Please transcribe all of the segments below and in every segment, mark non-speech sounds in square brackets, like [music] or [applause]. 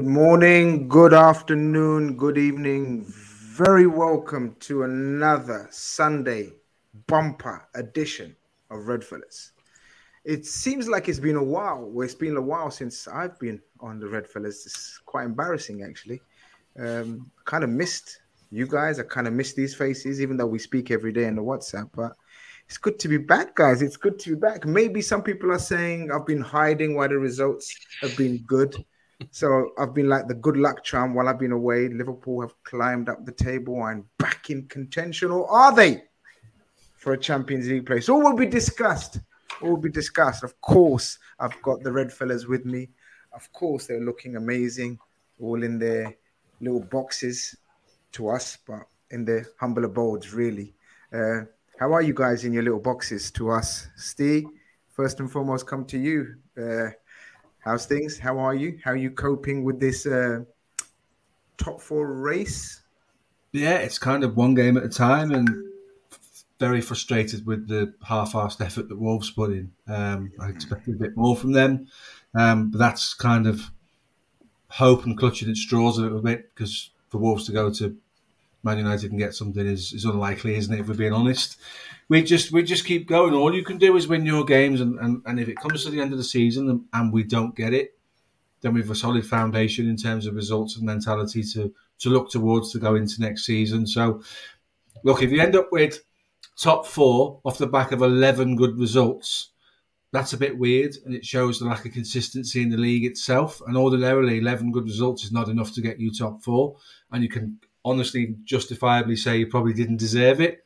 Good morning, good afternoon, good evening. Very welcome to another Sunday bumper edition of Red Fellas. It seems like it's been a while. Well, it's been a while since I've been on the Red Fellas. It's quite embarrassing, actually. Um, kind of missed you guys. I kind of missed these faces, even though we speak every day in the WhatsApp. But it's good to be back, guys. It's good to be back. Maybe some people are saying I've been hiding while the results have been good. So I've been like the good luck charm while I've been away. Liverpool have climbed up the table and back in contention, or are they for a Champions League place? All will be discussed. All will be discussed. Of course, I've got the red fellas with me. Of course, they're looking amazing, all in their little boxes to us, but in their humble abodes, really. Uh, how are you guys in your little boxes to us? Steve, first and foremost, come to you. Uh, How's things? How are you? How are you coping with this uh, top four race? Yeah, it's kind of one game at a time, and very frustrated with the half-assed effort that Wolves put in. Um, I expected a bit more from them, um, but that's kind of hope and clutching at straws a little bit because for Wolves to go to Man United can get something is, is unlikely, isn't it? If we're being honest, we just we just keep going. All you can do is win your games, and, and, and if it comes to the end of the season and, and we don't get it, then we've a solid foundation in terms of results and mentality to to look towards to go into next season. So, look, if you end up with top four off the back of eleven good results, that's a bit weird, and it shows the lack of consistency in the league itself. And ordinarily, eleven good results is not enough to get you top four, and you can honestly, justifiably say you probably didn't deserve it.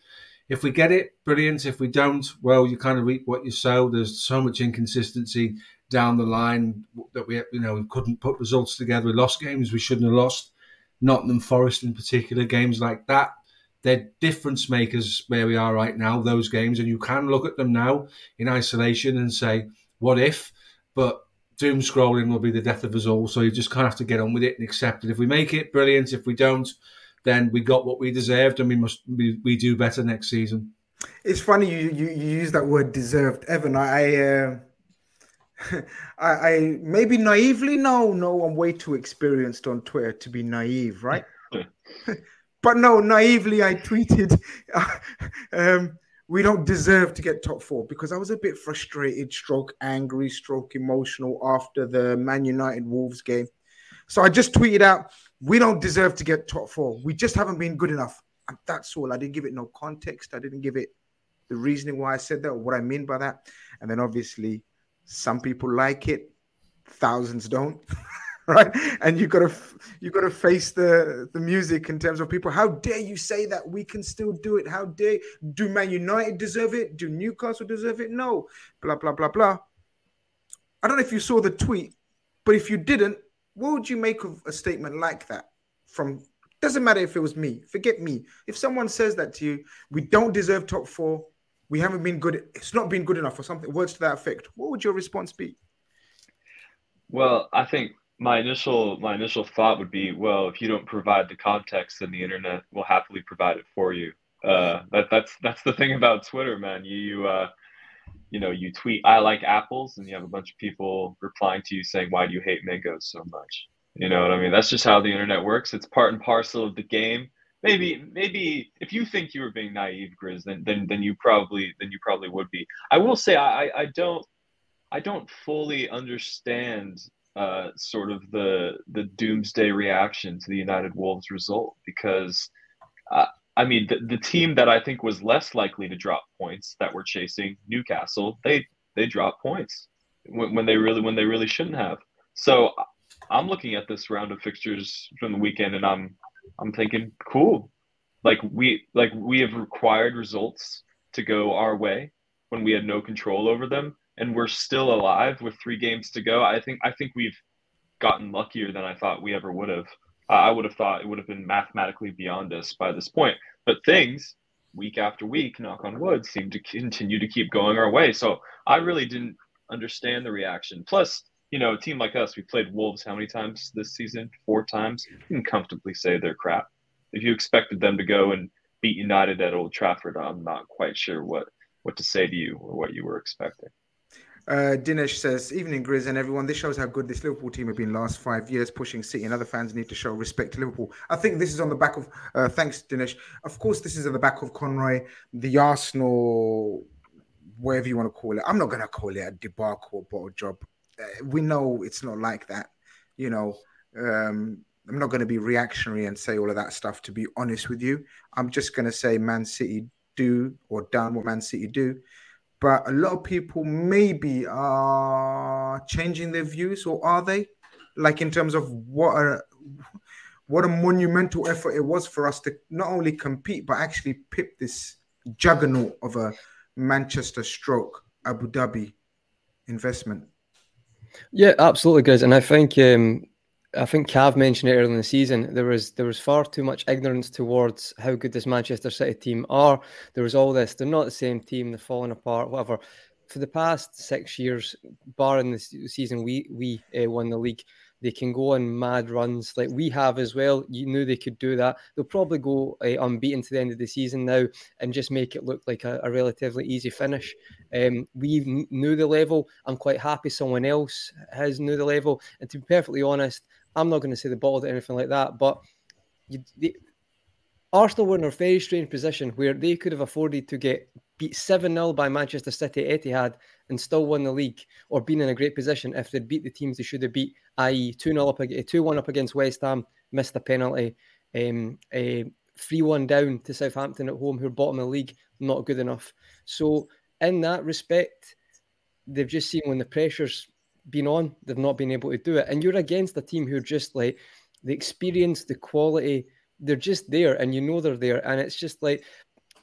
If we get it, brilliant. If we don't, well, you kind of reap what you sow. There's so much inconsistency down the line that we, you know, we couldn't put results together. We lost games we shouldn't have lost. Nottingham Forest, in particular, games like that. They're difference makers where we are right now, those games, and you can look at them now in isolation and say, what if? But doom scrolling will be the death of us all. So you just kind of have to get on with it and accept it. If we make it, brilliant. If we don't, then we got what we deserved, and we must we, we do better next season. It's funny you you, you use that word deserved, Evan. I. Uh... [laughs] I, I maybe naively no no I'm way too experienced on Twitter to be naive right [laughs] [laughs] but no naively I tweeted um, we don't deserve to get top four because I was a bit frustrated stroke angry stroke emotional after the Man United Wolves game so I just tweeted out we don't deserve to get top four. We just haven't been good enough. And that's all. I didn't give it no context. I didn't give it the reasoning why I said that, or what I mean by that. And then obviously, some people like it, thousands don't. [laughs] right and you've gotta you've gotta face the the music in terms of people how dare you say that we can still do it how dare do man united deserve it do newcastle deserve it no blah blah blah blah i don't know if you saw the tweet but if you didn't what would you make of a statement like that from doesn't matter if it was me forget me if someone says that to you we don't deserve top four we haven't been good it's not been good enough or something words to that effect what would your response be well i think my initial my initial thought would be, well, if you don't provide the context, then the internet will happily provide it for you. Uh, that that's that's the thing about Twitter, man. You you uh, you know you tweet I like apples, and you have a bunch of people replying to you saying, why do you hate mangoes so much? You know what I mean? That's just how the internet works. It's part and parcel of the game. Maybe maybe if you think you were being naive, Grizz, then then then you probably then you probably would be. I will say I I don't I don't fully understand uh, sort of the the doomsday reaction to the United Wolves result because uh, I mean the, the team that I think was less likely to drop points that were chasing Newcastle they they dropped points when, when they really when they really shouldn't have. So I'm looking at this round of fixtures from the weekend and I'm I'm thinking cool. Like we like we have required results to go our way when we had no control over them and we're still alive with three games to go, I think I think we've gotten luckier than I thought we ever would have. I would have thought it would have been mathematically beyond us by this point. But things week after week, knock on wood, seem to continue to keep going our way. So I really didn't understand the reaction. Plus, you know, a team like us, we played Wolves how many times this season? Four times. You can comfortably say they're crap. If you expected them to go and beat United at Old Trafford, I'm not quite sure what what to say to you or what you were expecting. Uh, Dinesh says, "Evening, Grizz and everyone. This shows how good this Liverpool team have been last five years, pushing City and other fans need to show respect to Liverpool. I think this is on the back of. Uh, thanks, Dinesh. Of course, this is on the back of Conroy, the Arsenal, whatever you want to call it. I'm not going to call it a debacle or bottle job. Uh, we know it's not like that. You know, um, I'm not going to be reactionary and say all of that stuff. To be honest with you, I'm just going to say Man City do or done what Man City do." But a lot of people maybe are changing their views, or are they? Like in terms of what a what a monumental effort it was for us to not only compete but actually pip this juggernaut of a Manchester stroke Abu Dhabi investment. Yeah, absolutely, guys. And I think um, I think Cav mentioned it earlier in the season. There was there was far too much ignorance towards how good this Manchester City team are. There was all this. They're not the same team. They're falling apart. Whatever. For the past six years, barring the season we we uh, won the league, they can go on mad runs like we have as well. You knew they could do that. They'll probably go uh, unbeaten to the end of the season now and just make it look like a, a relatively easy finish. Um, we knew the level. I'm quite happy someone else has knew the level. And to be perfectly honest, I'm not going to say the bottled or anything like that, but you, Arsenal were in a very strange position where they could have afforded to get beat 7 0 by Manchester City Etihad and still won the league or been in a great position if they'd beat the teams they should have beat, i.e., 2 0 up, 2 1 up against West Ham, missed a penalty, um, 3 1 down to Southampton at home, who are bottom of the league, not good enough. So, in that respect, they've just seen when the pressure's been on, they've not been able to do it. And you're against a team who are just like the experience, the quality, they're just there and you know they're there. And it's just like,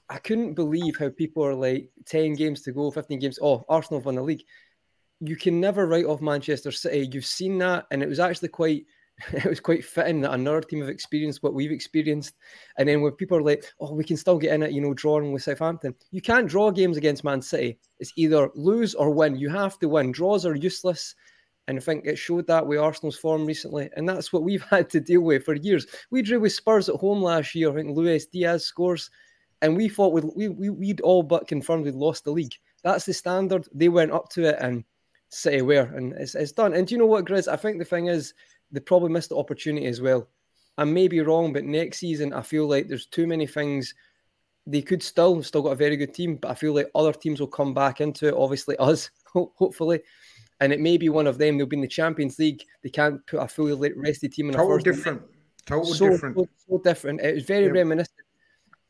I couldn't believe how people are like 10 games to go, 15 games. Oh, Arsenal won the league. You can never write off Manchester City. You've seen that. And it was actually quite [laughs] it was quite fitting that another team have experienced what we've experienced. And then when people are like, oh, we can still get in it, you know, drawing with Southampton, you can't draw games against Man City. It's either lose or win. You have to win. Draws are useless. And I think it showed that with Arsenal's form recently. And that's what we've [laughs] had to deal with for years. We drew with Spurs at home last year. I think Luis Diaz scores. And we thought we'd, we, we, we'd all but confirmed we'd lost the league. That's the standard. They went up to it and City were. And it's, it's done. And do you know what, Grizz? I think the thing is, they probably missed the opportunity as well. I may be wrong, but next season I feel like there's too many things. They could still still got a very good team, but I feel like other teams will come back into it. Obviously, [laughs] us hopefully, and it may be one of them. They'll be in the Champions League. They can't put a fully rested team in total a first. different, total so, different, so, so, different. It was very reminiscent.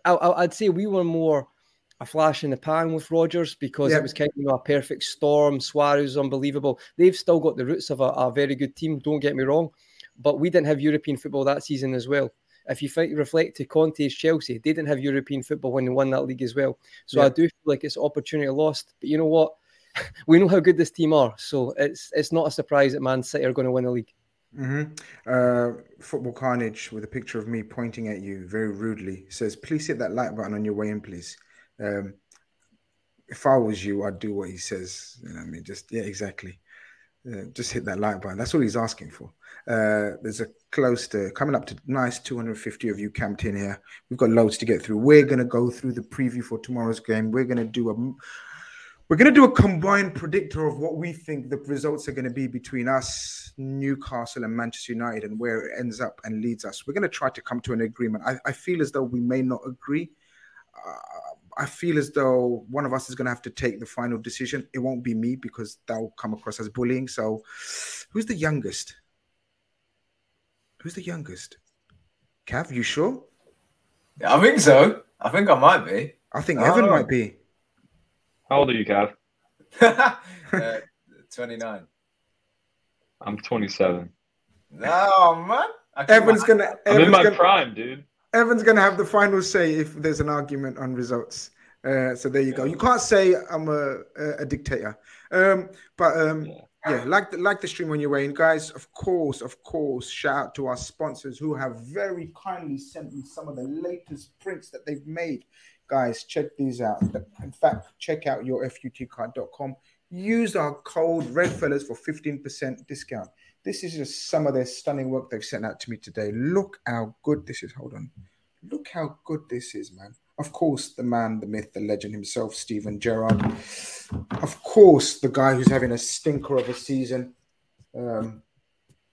I, would say we were more a flash in the pan with Rodgers because Yeah. it was kind of you know, a perfect storm. Suarez was unbelievable. They've still got the roots of a, a very good team. Don't get me wrong, but we didn't have European football that season as well. If you reflect to Conte's Chelsea, they didn't have European football when they won that league as well. So Yeah. I do feel like it's opportunity lost. But you know what? [laughs] we know how good this team are, so it's it's not a surprise that Man City are going to win the league. hmm Uh, Football Carnage with a picture of me pointing at you very rudely says, "Please hit that like button on your way in, please." Um, if I was you, I'd do what he says. You know, what I mean, just yeah, exactly. Uh, just hit that like button. That's all he's asking for. Uh, there's a close to coming up to nice 250 of you camped in here. We've got loads to get through. We're gonna go through the preview for tomorrow's game. We're gonna do a we're going to do a combined predictor of what we think the results are going to be between us, Newcastle, and Manchester United, and where it ends up and leads us. We're going to try to come to an agreement. I, I feel as though we may not agree. Uh, I feel as though one of us is going to have to take the final decision. It won't be me because that will come across as bullying. So, who's the youngest? Who's the youngest? Cav, you sure? I think so. I think I might be. I think Oh. Evan might be. How old are you, Cav? [laughs] uh, 29. I'm 27. No, man. Evan's gonna. I'm in Evan's my gonna, prime, dude. Evan's gonna have the final say if there's an argument on results. Uh, so there you go. You can't say I'm a, a, a dictator. Um, but um, Yeah. yeah, like the, like the stream on your way in, guys. Of course, of course. Shout out to our sponsors who have very kindly sent me some of the latest prints that they've made. Guys, check these out. In fact, check out your futcard.com. Use our code REDFELLAS for 15% discount. This is just some of their stunning work they've sent out to me today. Look how good this is. Hold on. Look how good this is, man. Of course, the man, the myth, the legend himself, Steven Gerrard. Of course, the guy who's having a stinker of a season. Um,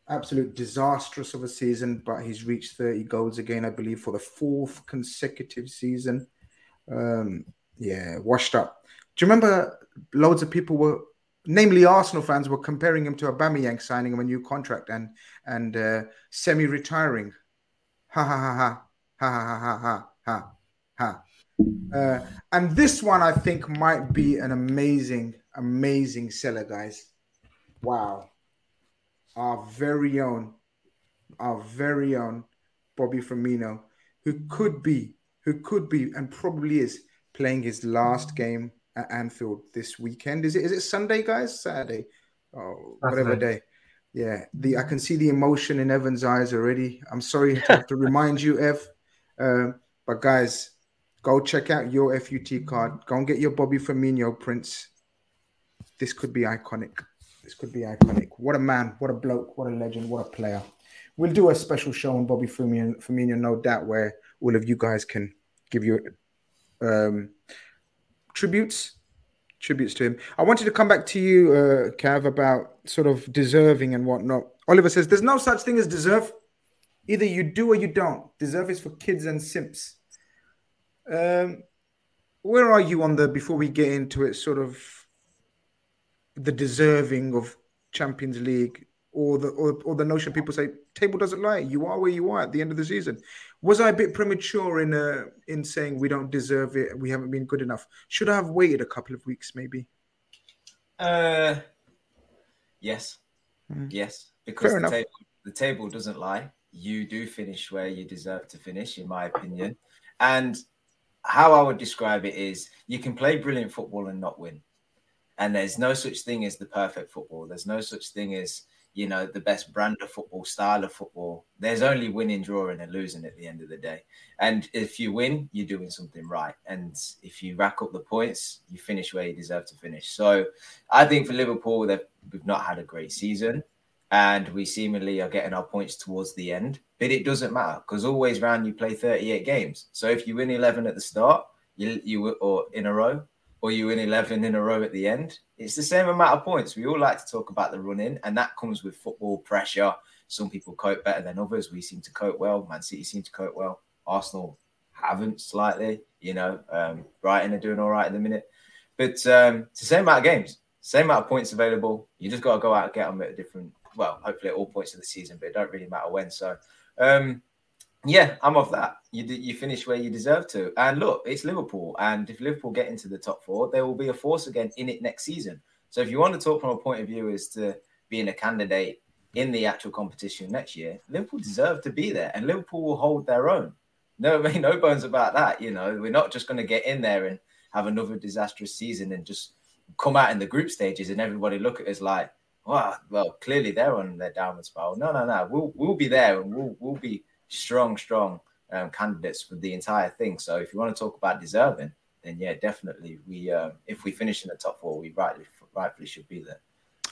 absolute disastrous of a season, but he's reached 30 goals again, I believe, for the fourth consecutive season. Um, yeah, washed up. Do you remember loads of people were, namely Arsenal fans, were comparing him to Aubameyang signing him a new contract and and uh, semi-retiring. Ha ha ha ha ha ha ha ha ha. Uh, and this one, I think, might be an amazing, amazing seller, guys. Wow, our very own, our very own Bobby Firmino, who could be, who could be, and probably is playing his last game at Anfield this weekend. Is it? Is it Sunday, guys? Saturday? Oh, whatever day. Yeah, the I can see the emotion in Evan's eyes already. I'm sorry to have to [laughs] remind you, Ev. Um, but guys, go check out your FUT card. Go and get your Bobby Firmino prints. This could be iconic. This could be iconic. What a man! What a bloke! What a legend! What a player! We'll do a special show on Bobby Firmino, Firmino no doubt, where all of you guys can give you um, tributes tributes to him. I wanted to come back to you, uh, Cav, about sort of deserving and whatnot. Oliver says there's no such thing as deserve. Either you do or you don't. Deserve is for kids and simps. Um, where are you on the before we get into it? Sort of the deserving of Champions League, or the or, or the notion people say table doesn't lie. You are where you are at the end of the season. Was I a bit premature in uh, in saying we don't deserve it? We haven't been good enough. Should I have waited a couple of weeks, maybe? Uh, yes, Mm. yes, because Fair the enough. table, the table doesn't lie. You do finish where you deserve to finish, in my opinion. And how I would describe it is, you can play brilliant football and not win, and there's no such thing as the perfect football. There's no such thing as you know the best brand of football, style of football. There's only winning, drawing, and losing at the end of the day. And if you win, you're doing something right. And if you rack up the points, you finish where you deserve to finish. So I think for Liverpool, we've not had a great season. And we seemingly are getting our points towards the end. But it doesn't matter because always round you play 38 games. So if you win 11 at the start, you, you or in a row, or you win 11 in a row at the end, it's the same amount of points. We all like to talk about the run in, and that comes with football pressure. Some people cope better than others. We seem to cope well. Man City seem to cope well. Arsenal haven't slightly. You know, um, Brighton are doing all right at the minute. But um, it's the same amount of games, same amount of points available. You just got to go out and get them at a different, well, hopefully at all points of the season, but it don't really matter when. So, um, Yeah, I'm of that. You you finish where you deserve to. And look, it's Liverpool. And if Liverpool get into the top four, they will be a force again in it next season. So if you want to talk from a point of view as to being a candidate in the actual competition next year, Liverpool deserve to be there, and Liverpool will hold their own. No, I [laughs] mean, no bones about that. You know, we're not just going to get in there and have another disastrous season and just come out in the group stages and everybody look at us like, well, clearly they're on their downward spiral. No, no, no. We'll we'll be there and we'll we'll be strong, strong um, candidates for the entire thing. So if you want to talk about deserving, then yeah, definitely we um, if we finish in the top four, we rightly rightfully should be there.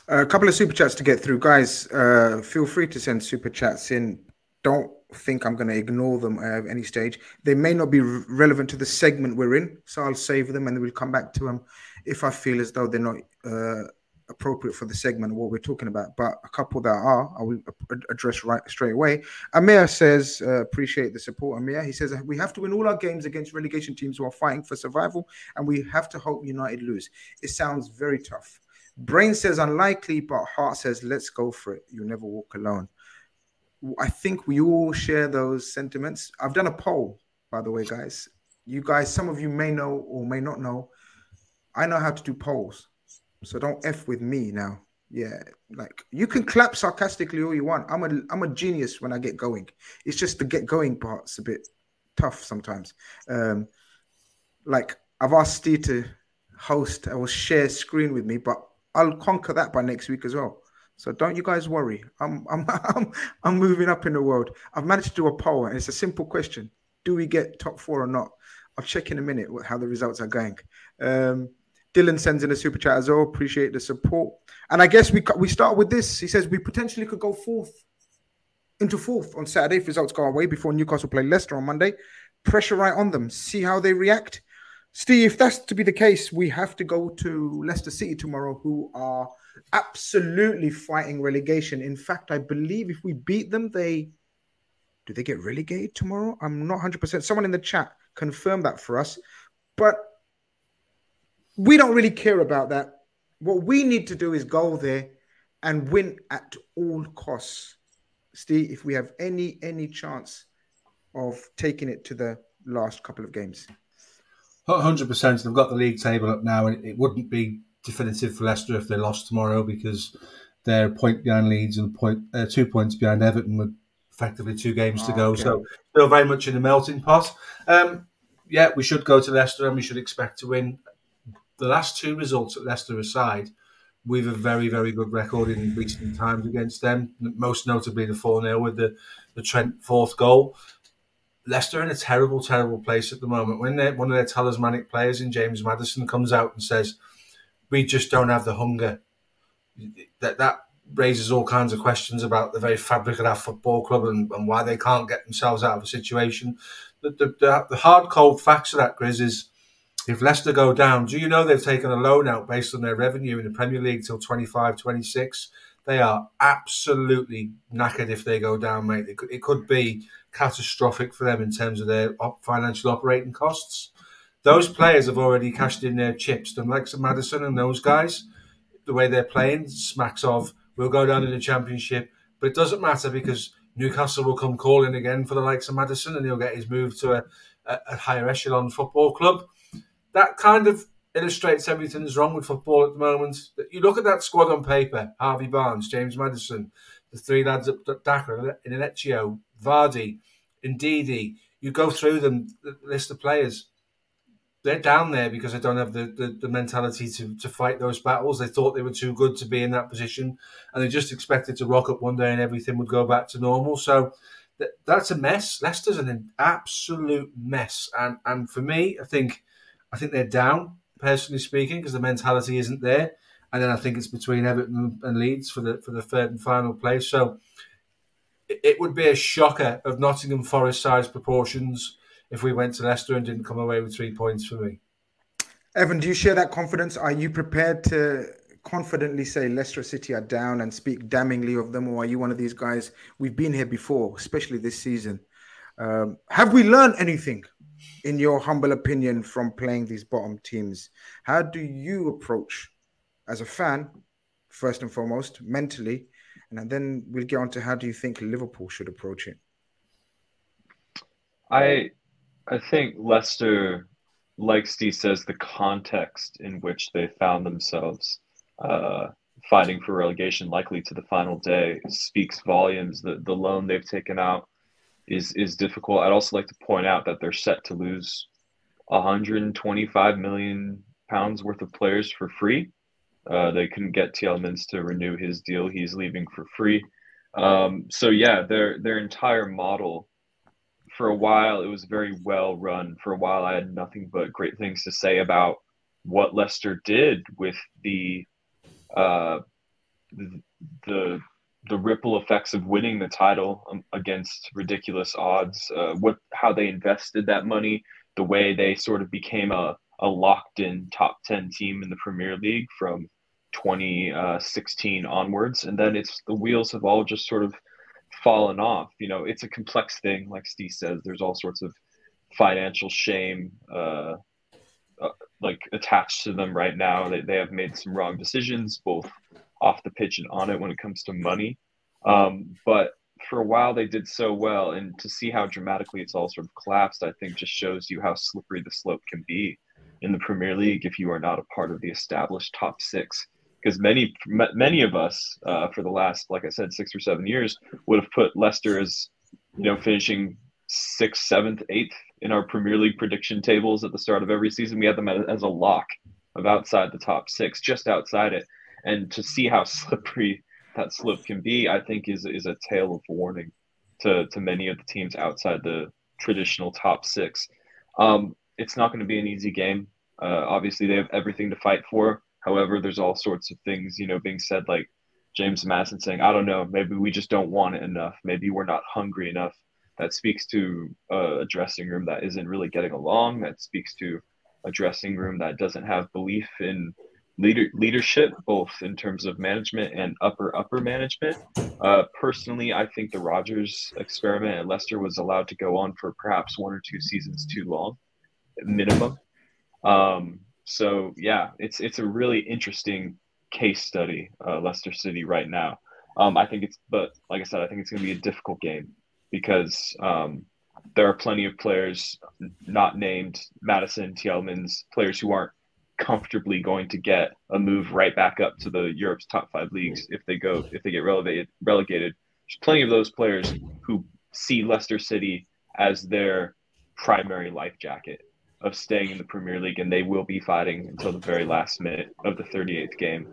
A couple of super chats to get through, guys. Uh, feel free to send super chats in. Don't think I'm going to ignore them at any stage. They may not be re- relevant to the segment we're in, so I'll save them and then we'll come back to them if I feel as though they're not uh, appropriate for the segment what we're talking about. But a couple that are, I will address right straight away. Amir says, uh, appreciate the support. Amir, he says we have to win all our games against relegation teams who are fighting for survival, and we have to hope United lose. It sounds very tough. Brain says unlikely, but heart says let's go for it. You'll never walk alone. I think we all share those sentiments. I've done a poll, by the way, guys. You guys, some of you may know or may not know. I know how to do polls. So don't F with me now. Yeah, like you can clap sarcastically all you want. I'm a I'm a genius when I get going. It's just the get going part's a bit tough sometimes. Um, like I've asked Steve to host or share screen with me, but I'll conquer that by next week as well. So don't you guys worry. I'm I'm [laughs] I'm, I'm moving up in the world. I've managed to do a poll, and it's a simple question: Do we get top four or not? I'll check in a minute how the results are going. Um, Dylan sends in a super chat as well. Appreciate the support. And I guess we we start with this. He says we potentially could go fourth into fourth on Saturday if results go our way before Newcastle play Leicester on Monday. Pressure right on them. See how they react. Steve, if that's to be the case, we have to go to Leicester City tomorrow, who are absolutely fighting relegation. In fact, I believe if we beat them, they do they get relegated tomorrow? I'm not 100%. Someone in the chat confirm that for us. But we don't really care about that. What we need to do is go there and win at all costs. Steve, if we have any any chance of taking it to the last couple of games. Hundred percent. They've got the league table up now, and it wouldn't be definitive for Leicester if they lost tomorrow because they're a point behind Leeds and point uh, two points behind Everton with effectively two games oh, to go. Okay. So still very much in the melting pot. Um, yeah, we should go to Leicester and we should expect to win the last two results at Leicester aside, we've a very, very good record in recent times against them, most notably the 4 0 with the, the Trent fourth goal. Leicester in a terrible, terrible place at the moment. When one of their talismanic players in James Maddison comes out and says, We just don't have the hunger, that, that raises all kinds of questions about the very fabric of our football club and, and why they can't get themselves out of a situation. The, the, the, the hard, cold facts of that, Grizz, is if Leicester go down, do you know they've taken a loan out based on their revenue in the Premier League till 25, 26? They are absolutely knackered if they go down, mate. It could, it could be catastrophic for them in terms of their financial operating costs. Those players have already cashed in their chips. The likes of Maddison and those guys, the way they're playing smacks of we'll go down in the championship, but it doesn't matter because Newcastle will come calling again for the likes of Maddison and he'll get his move to a, a higher echelon football club that kind of illustrates everything that's wrong with football at the moment. You look at that squad on paper: Harvey Barnes, James Maddison, the three lads at Daka, Iheanacho, Vardy, Ndidi. You go through them, the list of players. They're down there because they don't have the, the, the, mentality to, to fight those battles. They thought they were too good to be in that position, and they just expected to rock up one day and everything would go back to normal. So that's a mess. Leicester's an absolute mess, and and for me, I think I think they're down, personally speaking, because the mentality isn't there. And then I think it's between Everton and Leeds for the for the third and final place. So it would be a shocker of Nottingham Forest size proportions if we went to Leicester and didn't come away with three points for me. Evan, do you share that confidence? Are you prepared to confidently say Leicester City are down and speak damningly of them, or are you one of these guys? We've been here before, especially this season. Um, have we learned anything in your humble opinion, from playing these bottom teams? How do you approach, as a fan, first and foremost, mentally, and then we'll get on to how do you think Liverpool should approach it? I I think Leicester, like Steve says, the context in which they found themselves uh, fighting for relegation, likely to the final day, speaks volumes. The the loan they've taken out is is difficult. I'd also like to point out that they're set to lose 125 million pounds worth of players for free. Uh, they couldn't get Tielemans to renew his deal. He's leaving for free. Um, so yeah, their their entire model for a while it was very well run. For a while, I had nothing but great things to say about what Leicester did with the uh, the the ripple effects of winning the title um, against ridiculous odds. Uh, what how they invested that money, the way they sort of became a a locked in top ten team in the Premier League from 2016 onwards, and then it's the wheels have all just sort of fallen off. You know, it's a complex thing, like Steve says. There's all sorts of financial shame, uh, uh, like attached to them right now. They they have made some wrong decisions, both off the pitch and on it when it comes to money. Um, but for a while they did so well, and to see how dramatically it's all sort of collapsed, I think just shows you how slippery the slope can be in the Premier League if you are not a part of the established top six. Because many many of us uh, for the last like i said six or seven years would have put leicester as you know finishing sixth seventh eighth in our premier league prediction tables at the start of every season. We had them as a lock of outside the top six just outside it and to see how [laughs] slippery that slope can be i think is is a tale of warning to to many of the teams outside the traditional top six um, it's not going to be an easy game uh, obviously they have everything to fight for However, there's all sorts of things, you know, being said like James Maddison saying, I don't know, maybe we just don't want it enough. Maybe we're not hungry enough. That speaks to a dressing room that isn't really getting along. That speaks to a dressing room that doesn't have belief in leader leadership, both in terms of management and upper upper management. Uh, personally, I think the Rodgers experiment at Leicester was allowed to go on for perhaps one or two seasons too long, minimum. Um, so yeah, it's it's a really interesting case study, uh, Leicester City right now. Um, I think it's, but like I said, I think it's going to be a difficult game because um, there are plenty of players not named Maddison, Tielemans, players who aren't comfortably going to get a move right back up to the Europe's top five leagues if they go if they get relegated. Relegated. There's plenty of those players who see Leicester City as their primary life jacket of staying in the Premier League, and they will be fighting until the very last minute of the 38th game.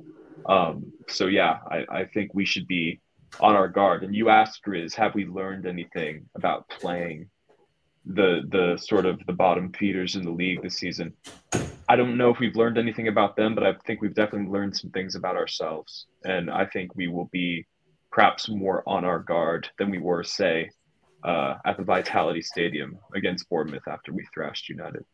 Um, so yeah, I, I think we should be on our guard. And you asked Riz, have we learned anything about playing the the sort of the bottom feeders in the league this season? I don't know if we've learned anything about them, but I think we've definitely learned some things about ourselves. And I think we will be perhaps more on our guard than we were, say, uh, at the Vitality Stadium against Bournemouth after we thrashed United.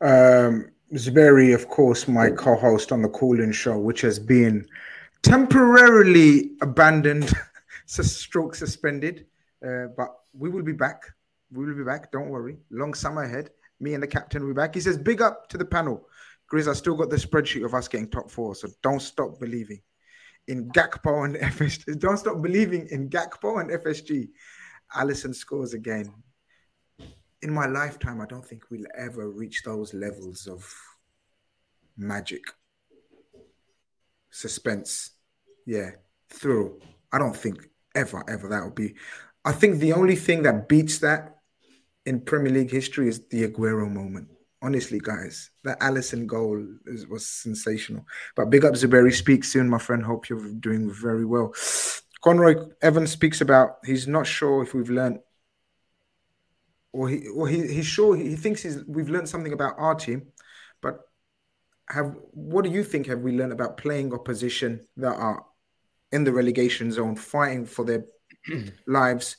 Um, Zuberi, of course, my co-host on the Call-In Show, which has been temporarily abandoned, [laughs] stroke suspended, uh, but we will be back. We will be back. Don't worry. Long summer ahead. Me and the captain will back. He says, "Big up to the panel, Grizz. I still got the spreadsheet of us getting top four, so don't stop believing in Gakpo and [laughs] FSG. Don't stop believing in Gakpo and FSG. Alisson scores again in my lifetime, I don't think we'll ever reach those levels of magic, suspense, yeah, thrill. I don't think ever, ever that would be. I think the only thing that beats that in Premier League history is the Aguero moment. Honestly, guys, that Alisson goal is, was sensational. But big up Zuberi. Speak soon, my friend. Hope you're doing very well. Conroy Evans speaks about he's not sure if we've learned or he or he, he's sure he thinks he's, we've learned something about our team, but have what do you think have we learned about playing opposition that are in the relegation zone, fighting for their [clears throat] lives?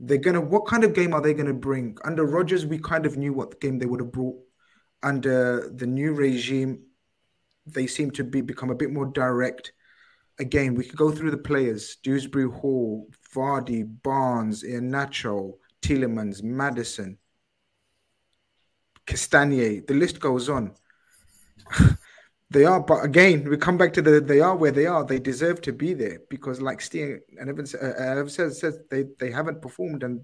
They're gonna. What kind of game are they gonna bring? Under Rodgers, we kind of knew what game they would have brought. Under the new regime, they seem to be become a bit more direct. Again, we could go through the players: Dewsbury Hall, Vardy, Barnes, Iheanacho, Tielemans, Maddison, Castagne, the list goes on. [laughs] they are, but again, we come back to the they are where they are. They deserve to be there because, like Steve and Evan uh, says, says they, they haven't performed and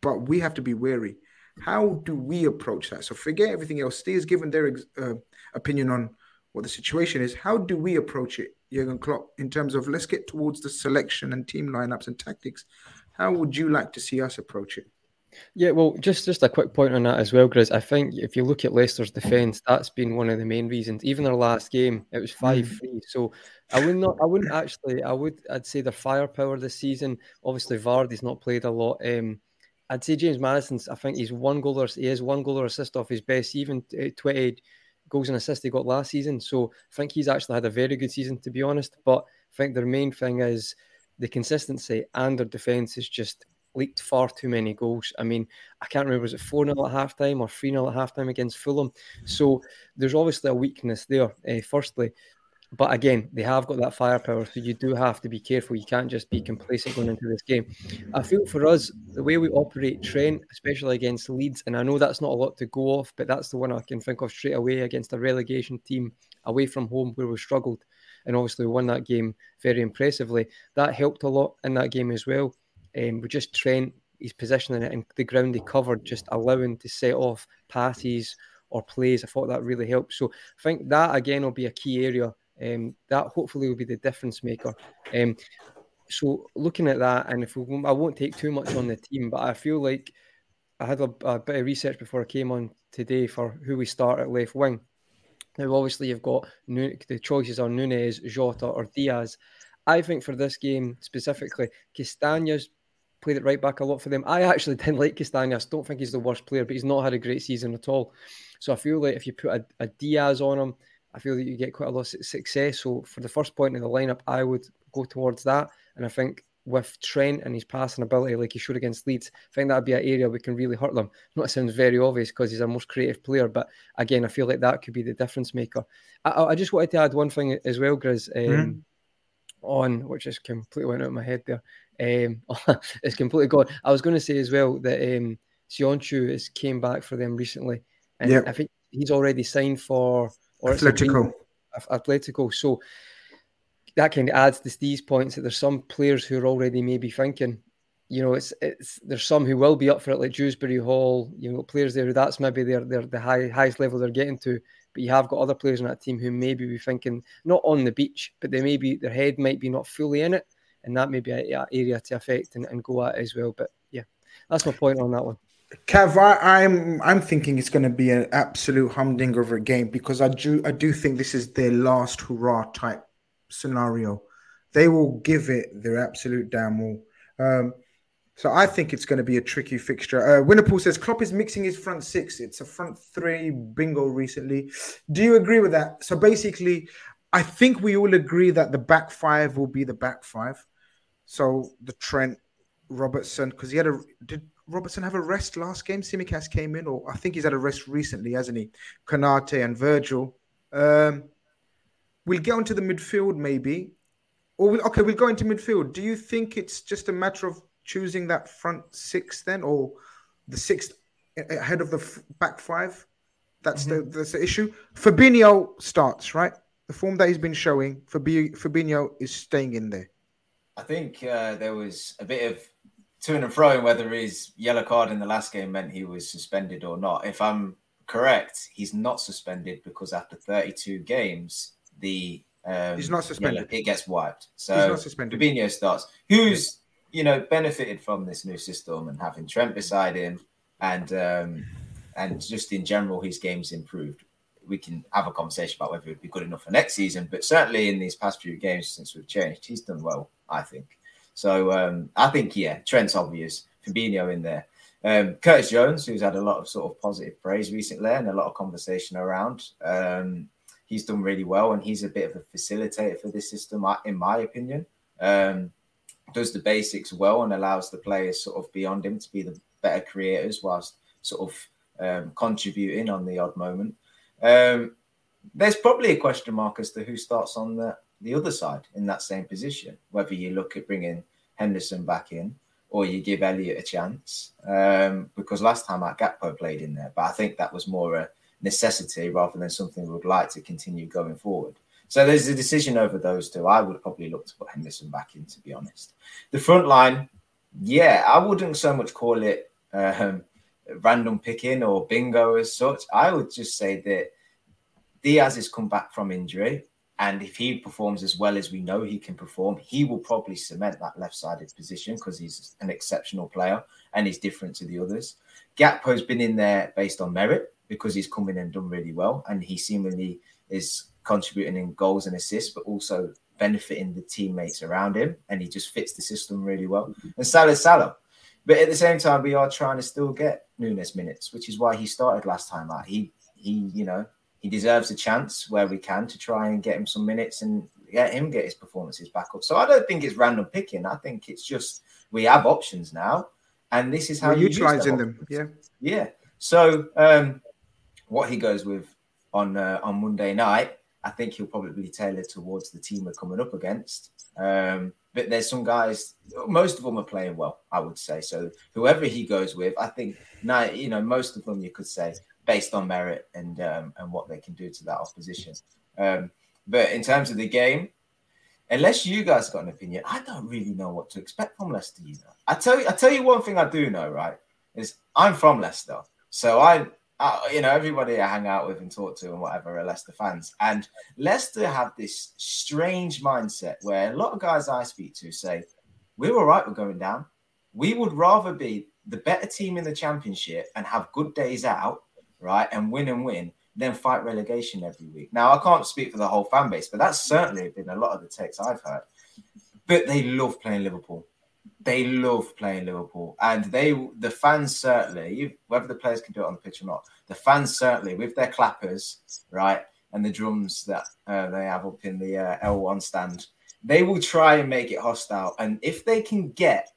but we have to be wary. How do we approach that? So forget everything else. Steve's given their uh, opinion on what the situation is. How do we approach it, Jurgen Klopp, in terms of let's get towards the selection and team lineups and tactics? How would you like to see us approach it? Yeah, well, just just a quick point on that as well, Grizz. I think if you look at Leicester's defence, that's been one of the main reasons. Even their last game, it was five three. So I would not, I wouldn't actually, I would, I'd say their firepower this season. Obviously, Vardy's not played a lot. Um, I'd say James Maddison's. I think he's one goal or he is one goal or assist off his best, even uh, twenty goals and assists he got last season. So I think he's actually had a very good season, to be honest. But I think their main thing is the consistency and their defence is just leaked far too many goals. I mean, I can't remember, was it 4 0 at halftime or 3 0 at halftime against Fulham? So there's obviously a weakness there, uh, firstly. But again, they have got that firepower, so you do have to be careful. You can't just be complacent going into this game. I feel for us, the way we operate Trent, especially against Leeds, and I know that's not a lot to go off, but that's the one I can think of straight away against a relegation team away from home where we struggled. And obviously, we won that game very impressively. That helped a lot in that game as well. Um, we just Trent, he's positioning it and the ground he covered, just allowing to set off passes or plays. I thought that really helped. So I think that again will be a key area. Um, that hopefully will be the difference maker. Um, so looking at that, and if we, I won't take too much on the team, but I feel like I had a, a bit of research before I came on today for who we start at left wing. Now, obviously, you've got the choices are Nunez, Jota, or Diaz. I think for this game specifically, Castagne's played it right back a lot for them. I actually [laughs] didn't like Castagne. don't think he's the worst player, but he's not had a great season at all. So I feel like if you put a, a Diaz on him, I feel that you get quite a lot of success. So for the first point in the lineup, I would go towards that. And I think with Trent and his passing ability, like he showed against Leeds, I think that'd be an area we can really hurt them. Not sounds very obvious because he's our most creative player, but again, I feel like that could be the difference maker. I, I just wanted to add one thing as well, Grizz, um, mm-hmm. On which is completely went out of my head there. Um, [laughs] it's completely gone. I was going to say as well that um, Söyüncü has came back for them recently, and yep. I think he's already signed for or Atletico. Atletico. So that kind of adds to Steve's points that there's some players who are already maybe thinking, you know, it's it's there's some who will be up for it, like Dewsbury Hall, you know, players there. That's maybe their their the high, highest level they're getting to. But you have got other players in that team who maybe be thinking not on the beach, but they maybe their head might be not fully in it and that may be an area to affect and, and go at as well. But yeah, that's my point on that one. Cav, I, am I'm, I'm thinking it's going to be an absolute humdinger of a game because I do I do think this is their last hurrah type scenario. They will give it their absolute damn all. Um, so I think it's going to be a tricky fixture. Uh, says Klopp is mixing his front six. It's a front three bingo recently. Do you agree with that? So basically, I think we all agree that the back five will be the back five. So the Trent Robertson, because he had a did Robertson have a rest last game? Tsimikas came in, or I think he's had a rest recently, hasn't he? Konate and Virgil. Um, we'll get onto the midfield maybe, or we'll, okay, we'll go into midfield. Do you think it's just a matter of choosing that front six then, or the sixth ahead of the f- back five? That's mm-hmm. the that's the issue. Fabinho starts right. The form that he's been showing, Fabinho is staying in there. I think uh, there was a bit of to and fro in whether his yellow card in the last game meant he was suspended or not. If I'm correct, he's not suspended because after 32 games, the um, he's not suspended. Yellow, it gets wiped. So he's not suspended. Fabinho starts. Who's you know benefited from this new system and having Trent beside him, and um, and just in general his game's improved we can have a conversation about whether it'd be good enough for next season. But certainly in these past few games since we've changed, he's done well, I think. So um, I think yeah, Trent's obvious. Fabinho in there. Um, Curtis Jones, who's had a lot of sort of positive praise recently and a lot of conversation around. Um, he's done really well, and he's a bit of a facilitator for this system, in my opinion. Um, does the basics well and allows the players sort of beyond him to be the better creators whilst sort of um, contributing on the odd moment. Um, there's probably a question mark as to who starts on the, the other side in that same position, whether you look at bringing Henderson back in or you give Elliott a chance. Um, because last time Matt Gakpo played in there, but I think that was more a necessity rather than something we would like to continue going forward. So there's a decision over those two. I would probably look to put Henderson back in, to be honest. The front line, yeah, I wouldn't so much call it um, random picking or bingo as such. I would just say that Diaz has come back from injury. And if he performs as well as we know he can perform, he will probably cement that left sided position because he's an exceptional player and he's different to the others. Gakpo's been in there based on merit because he's come in and done really well. And he seemingly is contributing in goals and assists, but also benefiting the teammates around him. And he just fits the system really well. And Salah Salah. But at the same time, we are trying to still get Nunez minutes, which is why he started last time out. He he, you know, he deserves a chance where we can to try and get him some minutes and get him get his performances back up. So I don't think it's random picking. I think it's just we have options now, and this is how you're utilizing them. Yeah, yeah. So um, what he goes with on uh, on Monday night, I think he'll probably tailor towards the team we're coming up against. Um, but there's some guys, most of them are playing well, I would say. So whoever he goes with, I think, now you know, most of them you could say based on merit and um, and what they can do to that opposition. Um, but in terms of the game, unless you guys got an opinion, I don't really know what to expect from Leicester. Know, I tell you, I tell you one thing I do know, right? Is I'm from Leicester, so I, You know, everybody I hang out with and talk to and whatever are Leicester fans, and Leicester have this strange mindset where a lot of guys I speak to say, "We're all right, we're going down. We would rather be the better team in the championship and have good days out right, and win and win, then fight relegation every week. Now, I can't speak for the whole fan base, but that's certainly been a lot of the takes I've heard. But they love playing Liverpool. They love playing Liverpool, and they, the fans certainly, whether the players can do it on the pitch or not, the fans certainly with their clappers, right, and the drums that uh, they have up in the uh, L1 stand, they will try and make it hostile. And if they can get,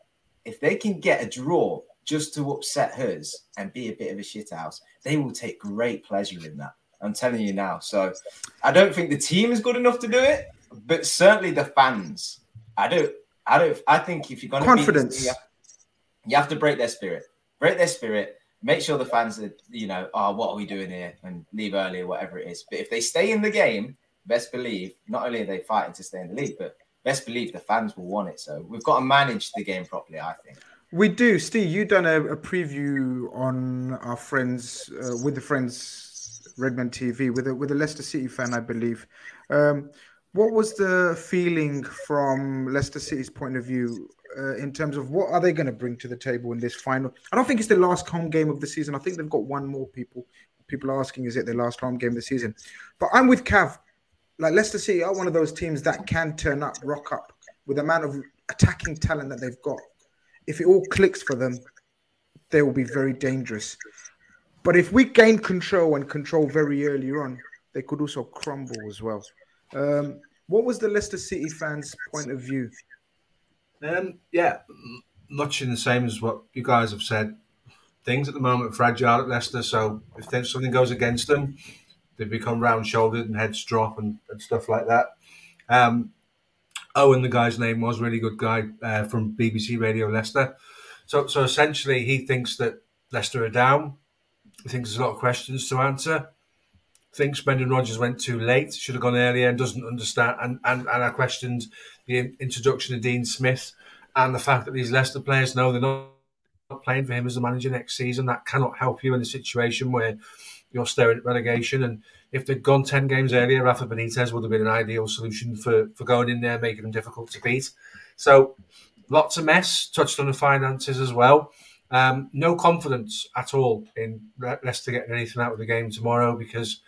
if they can get a draw just to upset hers and be a bit of a shithouse, they will take great pleasure in that. I'm telling you now. So I don't think the team is good enough to do it, but certainly the fans. I don't. I don't. I think if you're going to confidence, team, you have to break their spirit. Break their spirit. Make sure the fans are, you know, oh, what are we doing here? And leave early or whatever it is. But if they stay in the game, best believe not only are they fighting to stay in the league, but best believe the fans will want it. So we've got to manage the game properly. I think. We do, Steve. You done a, a preview on our friends uh, with the friends Redmen TV with a with a Leicester City fan, I believe. Um, what was the feeling from Leicester City's point of view uh, in terms of what are they going to bring to the table in this final? I don't think it's the last home game of the season. I think they've got one more. People people are asking, is it their last home game of the season? But I'm with Cav. Like Leicester City are one of those teams that can turn up, rock up with the amount of attacking talent that they've got if it all clicks for them, they will be very dangerous. But if we gain control and control very early on, they could also crumble as well. Um, what was the Leicester City fans' point of view? Um, yeah, much in the same as what you guys have said. Things at the moment are fragile at Leicester, so if something goes against them, they become round shouldered and heads drop and, and stuff like that. Um, Owen, the guy's name was really good guy uh, from BBC Radio Leicester. So, so essentially, he thinks that Leicester are down. He thinks there's a lot of questions to answer. Thinks Brendan Rodgers went too late, should have gone earlier, and doesn't understand. And, and, and I questioned the introduction of Dean Smith and the fact that these Leicester players know they're not playing for him as the manager next season. That cannot help you in a situation where you're staring at relegation. And if they'd gone 10 games earlier, Rafa Benitez would have been an ideal solution for, for going in there, making them difficult to beat. So lots of mess, touched on the finances as well. Um, no confidence at all in Leicester getting anything out of the game tomorrow because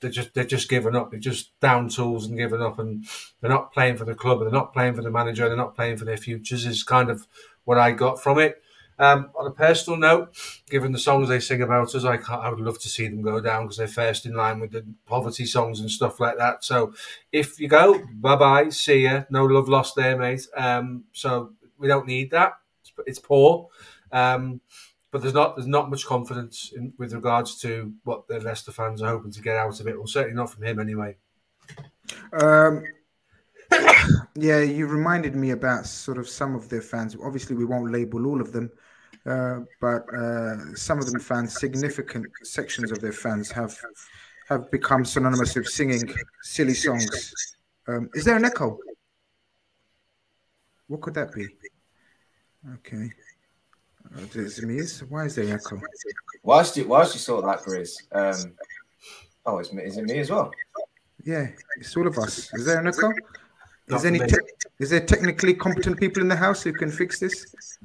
they're just they're just giving up. They're just down tools and giving up, and they're not playing for the club, and they're not playing for the manager, they're not playing for their futures. Is kind of what I got from it. Um, on a personal note, given the songs they sing about us, I, I would love to see them go down because they're first in line with the poverty songs and stuff like that. So if you go, bye bye, see ya. No love lost there, mate. Um, so we don't need that. It's, it's poor. Um, but there's not there's not much confidence in, with regards to what the Leicester fans are hoping to get out of it. Well, certainly not from him anyway. Um, [coughs] yeah, you reminded me about sort of some of their fans. Obviously, we won't label all of them, uh, but uh, some of them fans, significant sections of their fans have have become synonymous with singing silly songs. Um, is there an echo? What could that be? Okay. Is it me? Why is there echo? Whilst you whilst you sort that, Grizz. Um, oh, it's me. Is it me as well? Yeah, it's all of us. Is there an echo? Not Is any te- is there technically competent people in the house who can fix this?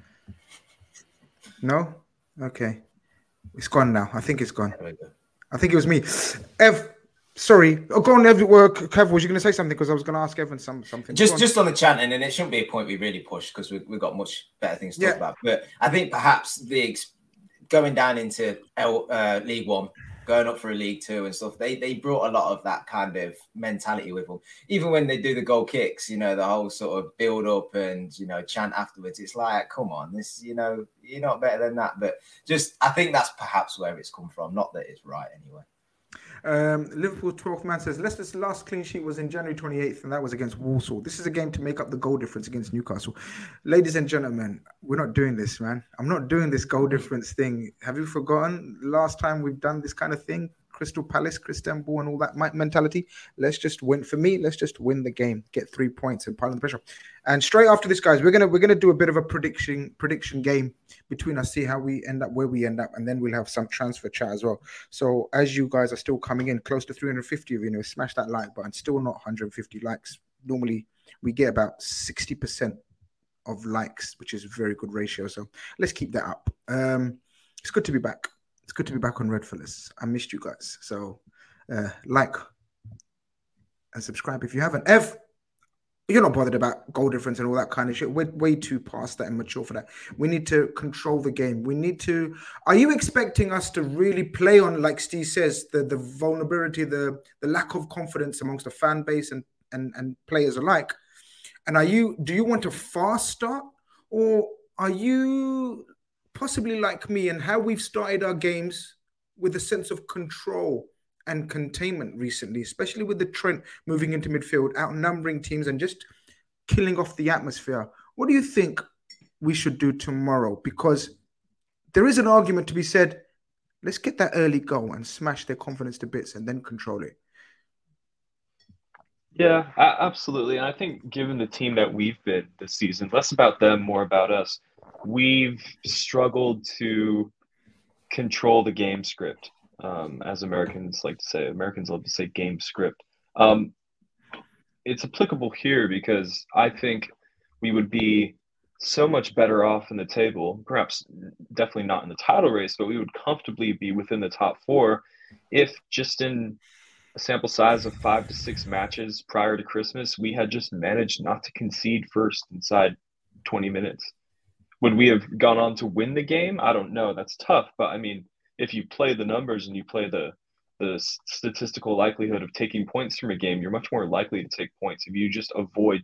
No. Okay, it's gone now. I think it's gone. There we go. I think it was me. Ev, sorry. Oh, go on, Ev. Work. Kev, was you going to say something? Because I was going to ask Evan some something. Just on. just on the chanting, and it shouldn't be a point we really push because we, we've got much better things to talk about. But I think perhaps the going down into L, uh, League One, going up for a League Two and stuff, they they brought a lot of that kind of mentality with them. Even when they do the goal kicks, you know, the whole sort of build up and you know chant afterwards. It's like, come on, this you know, you're not better than that. But just I think that's perhaps where it's come from. Not that it's right anyway. Um, Liverpool 12th man says Leicester's last clean sheet was in January 28th, and that was against Walsall. This is a game to make up the goal difference against Newcastle. Ladies and gentlemen, we're not doing this, man. I'm not doing this goal difference thing. Have you forgotten last time we've done this kind of thing? Crystal Palace, Christian and all that mentality. Let's just win. For me, let's just win the game, get three points, and pile on the pressure. And straight after this, guys, we're gonna we're gonna do a bit of a prediction prediction game between us, see how we end up, where we end up, and then we'll have some transfer chat as well. So as you guys are still coming in, close to 350 of you, know, smash that like button. Still not 150 likes. Normally we get about 60% of likes, which is a very good ratio. So let's keep that up. Um, it's good to be back. It's good to be back on Red Fellas. I missed you guys. So uh, like and subscribe if you haven't. Ev, you're not bothered about goal difference and all that kind of shit. We're way too past that and mature for that. We need to control the game. We need to. Are you expecting us to really play on, like Steve says, the the vulnerability, the the lack of confidence amongst the fan base and and and players alike? And are you? Do you want a fast start, or are you possibly like me and how we've started our games with a sense of control? and containment recently, especially with the Trent moving into midfield, outnumbering teams and just killing off the atmosphere. What do you think we should do tomorrow? Because there is an argument to be said let's get that early goal and smash their confidence to bits and then control it. Yeah, absolutely. And I think given the team that we've been this season, less about them, more about us, we've struggled to control the game script. Um, as Americans like to say, Americans love to say game script. Um, it's applicable here because I think we would be so much better off in the table, perhaps definitely not in the title race, but we would comfortably be within the top four if just in a sample size of five to six matches prior to Christmas, we had just managed not to concede first inside 20 minutes. Would we have gone on to win the game? I don't know. That's tough. But I mean, if you play the numbers and you play the the statistical likelihood of taking points from a game, you're much more likely to take points if you just avoid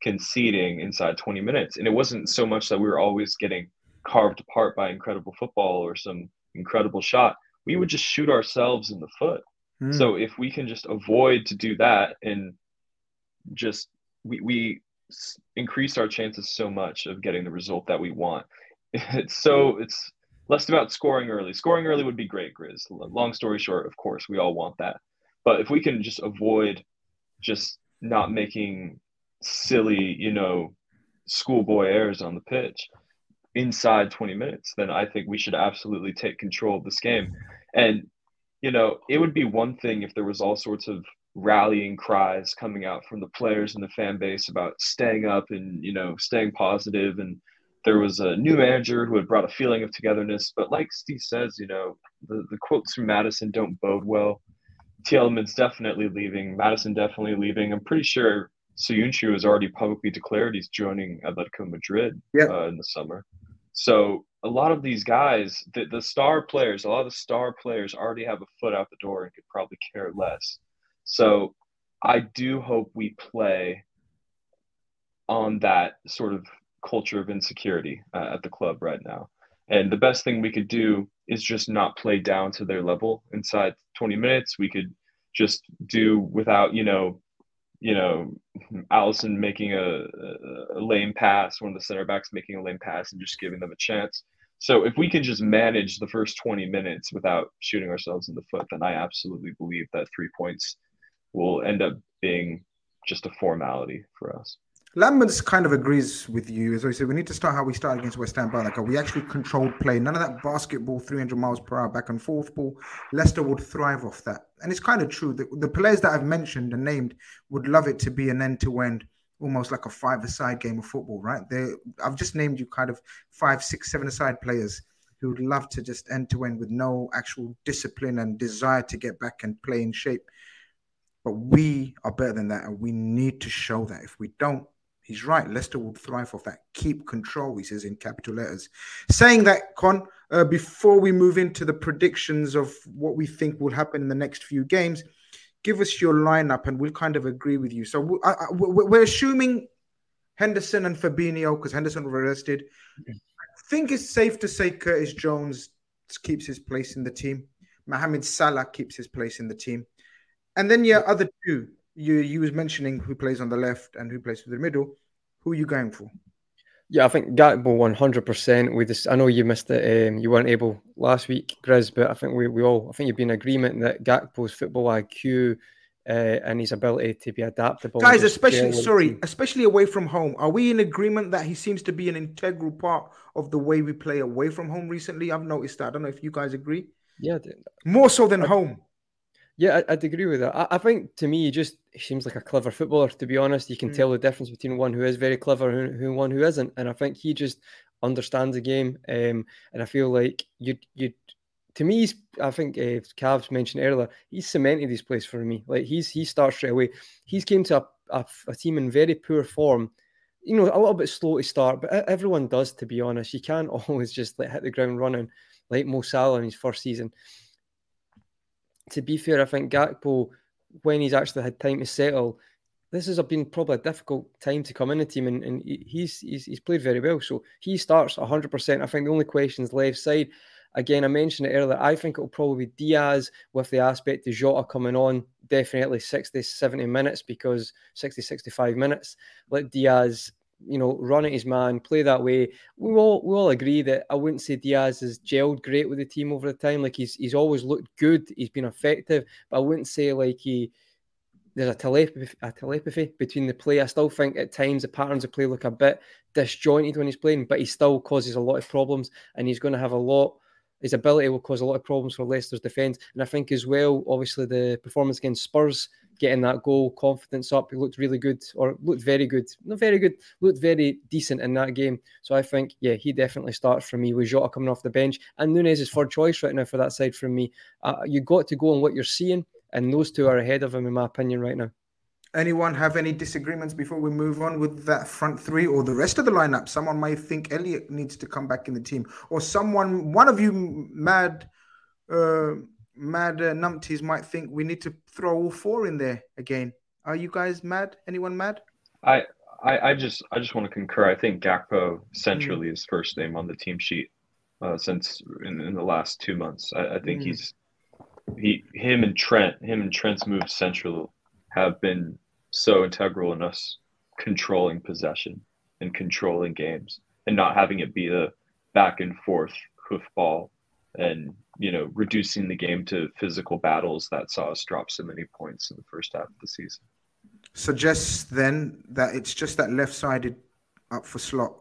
conceding inside 20 minutes. And it wasn't so much that we were always getting carved apart by incredible football or some incredible shot. We would just shoot ourselves in the foot. Mm. So if we can just avoid to do that and just we we increase our chances so much of getting the result that we want. [laughs] It's so it's less about scoring early. Scoring early would be great, Grizz. Long story short, of course, we all want that. But if we can just avoid just not making silly, you know, schoolboy errors on the pitch inside 20 minutes, then I think we should absolutely take control of this game. And you know, it would be one thing if there was all sorts of rallying cries coming out from the players and the fan base about staying up and, you know, staying positive and there was a new manager who had brought a feeling of togetherness. But like Steve says, you know, the, the quotes from Maddison don't bode well. Tielemans definitely leaving. Maddison definitely leaving. I'm pretty sure Söyüncü has already publicly declared he's joining Atletico Madrid Yep. uh, in the summer. So a lot of these guys, the, the star players, a lot of the star players already have a foot out the door and could probably care less. So I do hope we play on that sort of culture of insecurity uh, at the club right now. And the best thing we could do is just not play down to their level inside 20 minutes. We could just do without, you know, you know, Alisson making a, a, lame pass, one of the center backs making a lame pass and just giving them a chance. So if we can just manage the first 20 minutes without shooting ourselves in the foot, then I absolutely believe that three points will end up being just a formality for us. Lamberts kind of agrees with you. As he said, we need to start how we started against West Ham. We actually controlled play. None of that basketball, 300 miles per hour back and forth ball. Leicester would thrive off that. And it's kind of true. The, the players that I've mentioned and named would love it to be an end to end, almost like a five-a-side game of football, right? They, I've just named you kind of five, six, seven-a-side players who would love to just end to end with no actual discipline and desire to get back and play in shape. But we are better than that, and we need to show that. If we don't, he's right. Leicester will thrive off that. Keep control, he says in capital letters. Saying that, Con, uh, before we move into the predictions of what we think will happen in the next few games, give us your lineup and we'll kind of agree with you. So I, I, we're assuming Henderson and Fabinho because Henderson was arrested. I think it's safe to say Curtis Jones keeps his place in the team. Mohamed Salah keeps his place in the team. And then your other two, you you was mentioning who plays on the left and who plays through the middle. Who are you going for? Yeah, I think Gakpo one hundred percent. We just I know you missed it. Um, you weren't able last week, Grizz, but I think we, we all I think you've been in agreement that Gakpo's football IQ uh, and his ability to be adaptable. Guys, especially sorry, especially away from home. Are we in agreement that he seems to be an integral part of the way we play away from home recently? I've noticed that. I don't know if you guys agree. Yeah, more so than I, home. Yeah, I, would agree with that. I, I, think to me, he just seems like a clever footballer. To be honest, you can mm. tell the difference between one who is very clever and who one who isn't. And I think he just understands the game. Um, and I feel like you you to me, he's, I think uh, Cavs mentioned earlier, he's cemented this place for me. Like he's he starts straight away. He's came to a, a, a team in very poor form. You know, a little bit slow to start, but everyone does. To be honest, you can't [laughs] always just like hit the ground running like Mo Salah in his first season to be fair, I think Gakpo, when he's actually had time to settle, this has been probably a difficult time to come in the team, and, and he's, he's he's played very well. So he starts 100%. I think the only question is left side. Again, I mentioned it earlier. I think it'll probably be Diaz with the aspect of Jota coming on, definitely 60, 70 minutes because 60, 65 minutes. Let Diaz you know, run at his man, play that way. We all we all agree that I wouldn't say Diaz has gelled great with the team over the time. Like he's he's always looked good. He's been effective, but I wouldn't say like he there's a telepathy, a telepathy between the play. I still think at times the patterns of play look a bit disjointed when he's playing, but he still causes a lot of problems, and he's going to have a lot. His ability will cause a lot of problems for Leicester's defence, and I think as well, obviously the performance against Spurs getting that goal, confidence up. He looked really good, or looked very good. Not very good, looked very decent in that game. So I think, yeah, he definitely starts for me with Jota coming off the bench. And Nunez is third choice right now for that side from me. Uh, you got to go on what you're seeing, and those two are ahead of him, in my opinion, right now. Anyone have any disagreements before we move on with that front three or the rest of the lineup? Someone might think Elliott needs to come back in the team, or someone, one of you, mad. Uh, mad uh, numpties might think we need to throw all four in there again. Are you guys mad? Anyone mad? I I, I just I just want to concur. I think Gakpo centrally mm. is first name on the team sheet uh, since in, in, the last two months. I, I think mm. he's he him and Trent him and Trent's move central have been so integral in us controlling possession and controlling games and not having it be the back and forth hoofball and you know, reducing the game to physical battles that saw us drop so many points in the first half of the season. Suggests then that it's just that left-sided up for slot,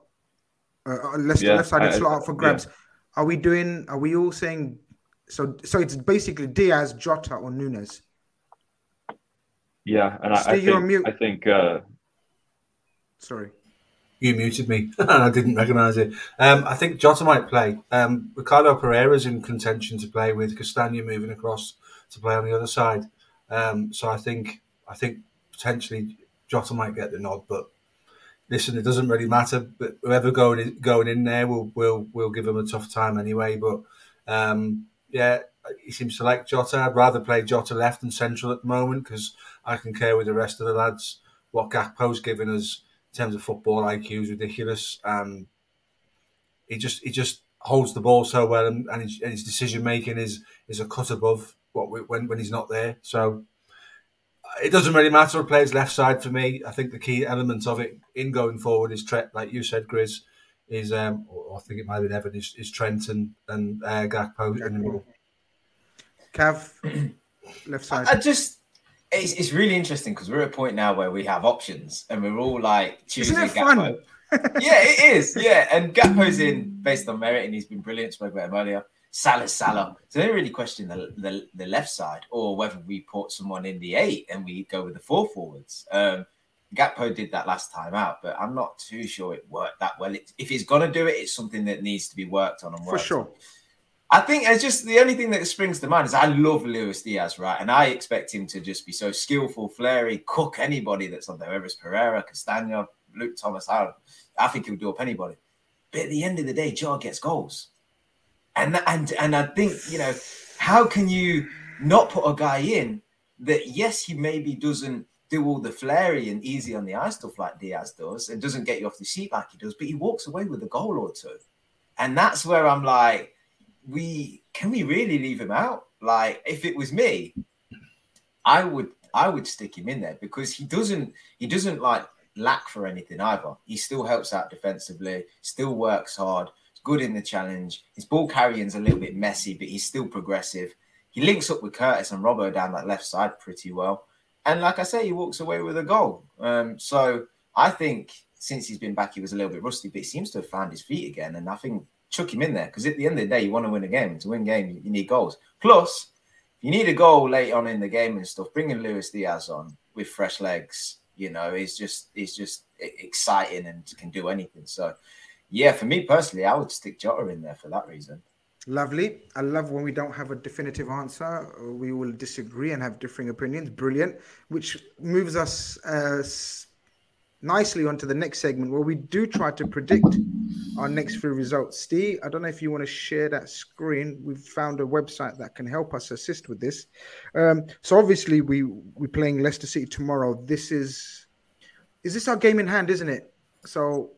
uh, uh left, yeah, left-sided slot up for grabs. Yeah. Are we doing? Are we all saying? So, so it's basically Diaz, Jota, or Nunez. Yeah, and I, I think, I think. Uh, Sorry you muted me and [laughs] I didn't recognise it. Um, I think Jota might play. Um, Ricardo Pereira's in contention to play with Castagne moving across to play on the other side. Um, so I think I think potentially Jota might get the nod, but listen, it doesn't really matter. But whoever going in, going in there will will will give him a tough time anyway. But um, yeah, he seems to like Jota. I'd rather play Jota left and central at the moment because I can care with the rest of the lads. What Gakpo's given us in terms of football IQ is ridiculous. Um, he just he just holds the ball so well, and, and his, his decision making is is a cut above what we, when when he's not there. So it doesn't really matter who plays left side for me. I think the key element of it in going forward is Trent, like you said, Grizz, is um, I think it might have been Evan, is, is Trent and and uh, Gakpo in the middle. Cav, [clears throat] left side. I just it's, it's really interesting because we're at a point now where we have options and we're all like choosing Gakpo. fun? [laughs] yeah, it is. Yeah, and Gakpo's in based on merit, and he's been brilliant. Spoke about him earlier. Salah, Salah. So they really question the, the the left side or whether we put someone in the eight and we go with the four forwards. Um, Gakpo did that last time out, but I'm not too sure it worked that well. It, if he's gonna do it, it's something that needs to be worked on and worked For sure. on. I think it's just the only thing that springs to mind is I love Luis Diaz, right? And I expect him to just be so skillful, flary, cook anybody that's on there, whether it's Pereira, Castagne, Luke Thomas. I, I think he'll do up anybody. But at the end of the day, Jar gets goals. And and and I think, you know, how can you not put a guy in that yes, he maybe doesn't do all the flary and easy on the eye stuff like Diaz does and doesn't get you off the seat like he does, but he walks away with a goal or two. And that's where I'm like, we can we really leave him out? Like, if it was me, I would I would stick him in there because he doesn't he doesn't like lack for anything either. He still helps out defensively, still works hard, good in the challenge. His ball carrying's a little bit messy, but he's still progressive. He links up with Curtis and Robbo down that left side pretty well. And like I say, he walks away with a goal. Um, so I think since he's been back, he was a little bit rusty, but he seems to have found his feet again. And I think chuck him in there because at the end of the day, you want to win a game. To win game, you need goals. Plus, you need a goal late on in the game and stuff, bringing Luis Diaz on with fresh legs, you know, is just is just exciting and can do anything. So, yeah, for me personally, I would stick Jota in there for that reason. Lovely. I love when we don't have a definitive answer. We will disagree and have differing opinions. Brilliant. Which moves us uh, nicely onto the next segment where we do try to predict our next few results. Steve, I don't know if you want to share that screen. We've found a website that can help us assist with this. Um, so obviously we we're playing Leicester City tomorrow. This is is this our game in hand, isn't it? So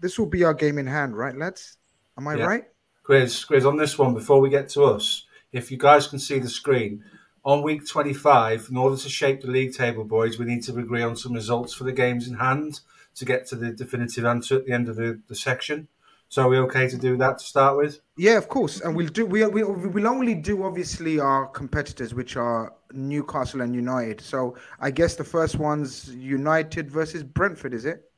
this will be our game in hand, right, lads? Am I Yeah. right? Grizz, Grizz, on this one, before we get to us, if you guys can see the screen, on week 25, in order to shape the league table, boys, we need to agree on some results for the games in hand to get to the definitive answer at the end of the, the section. So are we okay to do that to start with? Yeah, of course, and we'll do. We we we'll only do obviously our competitors, which are Newcastle and United. So I guess the first one's United versus Brentford, is it?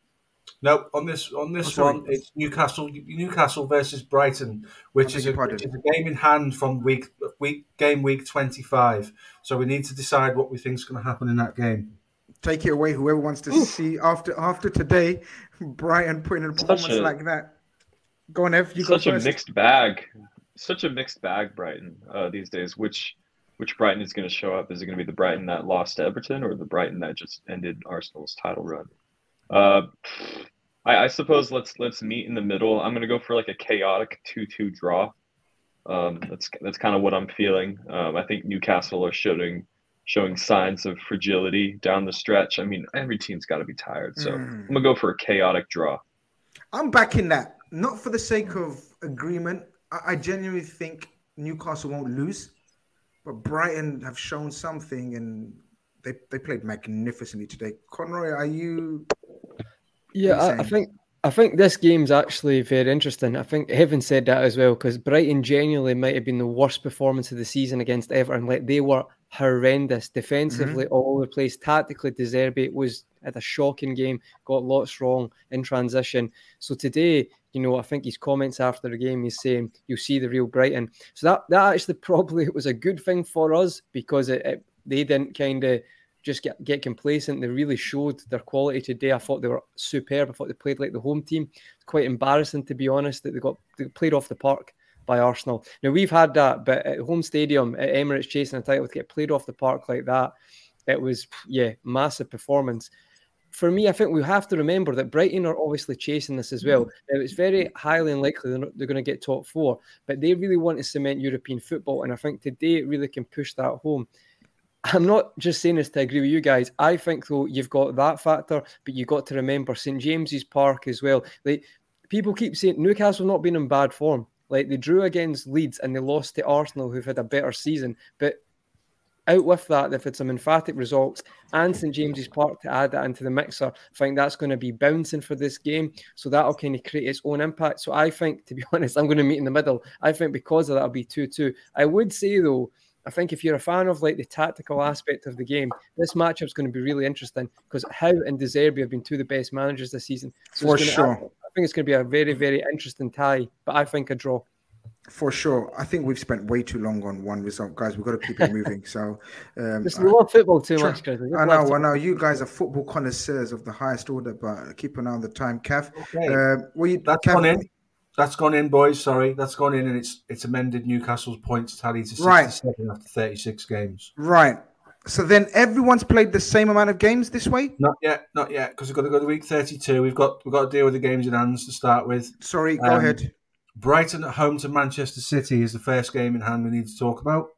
No, on this on this Oh, one, it's Newcastle Newcastle versus Brighton, which is, a, which is a game in hand from week week game week twenty five. So we need to decide what we think is going to happen in that game. Take it away, whoever wants to see after after today, Brighton putting in a performance a- like that. Go on, Ev. You go such a first. mixed bag. Such a mixed bag, Brighton, uh, these days. Which which Brighton is going to show up? Is it going to be the Brighton that lost to Everton or the Brighton that just ended Arsenal's title run? Uh, I, I suppose let's let's meet in the middle. I'm going to go for like a chaotic two-two draw. Um, that's that's kind of what I'm feeling. Um, I think Newcastle are showing showing signs of fragility down the stretch. I mean, every team's got to be tired, so I'm gonna go for a chaotic draw. I'm backing that, not for the sake of agreement. I, I genuinely think Newcastle won't lose, but Brighton have shown something, and they they played magnificently today. Conroy, are you? Yeah, What are you I, I think I think this game's actually very interesting. I think Evan said that as well because Brighton genuinely might have been the worst performance of the season against Everton. Like they were horrendous defensively, mm-hmm. all over the place. Tactically, De Zerbi was at a shocking game, got lots wrong in transition. So today, you know, I think his comments after the game, he's saying you'll see the real Brighton. So that that actually [laughs] probably was a good thing for us because it, it they didn't kind of just get, get complacent. They really showed their quality today. I thought they were superb. I thought they played like the home team. It's quite embarrassing to be honest that they got they played off the park by Arsenal. Now we've had that, but at home stadium at Emirates chasing a title to get played off the park like that, it was yeah massive performance. For me, I think we have to remember that Brighton are obviously chasing this as well. Now, it's very highly unlikely they're, they're going to get top four, but they really want to cement European football, and I think today it really can push that home. I'm not just saying this to agree with you guys. I think though you've got that factor, but you've got to remember St James's Park as well. Like people keep saying Newcastle not been in bad form. Like they drew against Leeds and they lost to Arsenal, who've had a better season. But out with that, they've had some emphatic results and St James's Park to add that into the mixer. I think that's going to be bouncing for this game. So that'll kind of create its own impact. So I think, to be [laughs] honest, I'm going to meet in the middle. I think because of that, it'll be 2 2. I would say, though, I think if you're a fan of like the tactical aspect of the game, this matchup's going to be really interesting because Howe and De Zerbi have been two of the best managers this season. So For it's gonna- sure. I, I think it's going to be a very, very interesting tie, but I think a draw. For sure. I think we've spent way too long on one result, guys. We've got to keep it moving. So, um, [laughs] Just we love football too Sure. much, Chris. We just I know, I know. You guys are football connoisseurs of the highest order, but keep an eye on the time. Kev, Okay. uh, what you, That's Kev, gone in. That's gone in, boys. Sorry, that's gone in, and it's it's amended Newcastle's points tally to Right. 67 after 36 games. Right. So then everyone's played the same amount of games this way? Not yet, not yet, because we've got to go to week 32. We've got we've got to deal with the games in hands to start with. Sorry, go Um, ahead. Brighton at home to Manchester City is the first game in hand we need to talk about.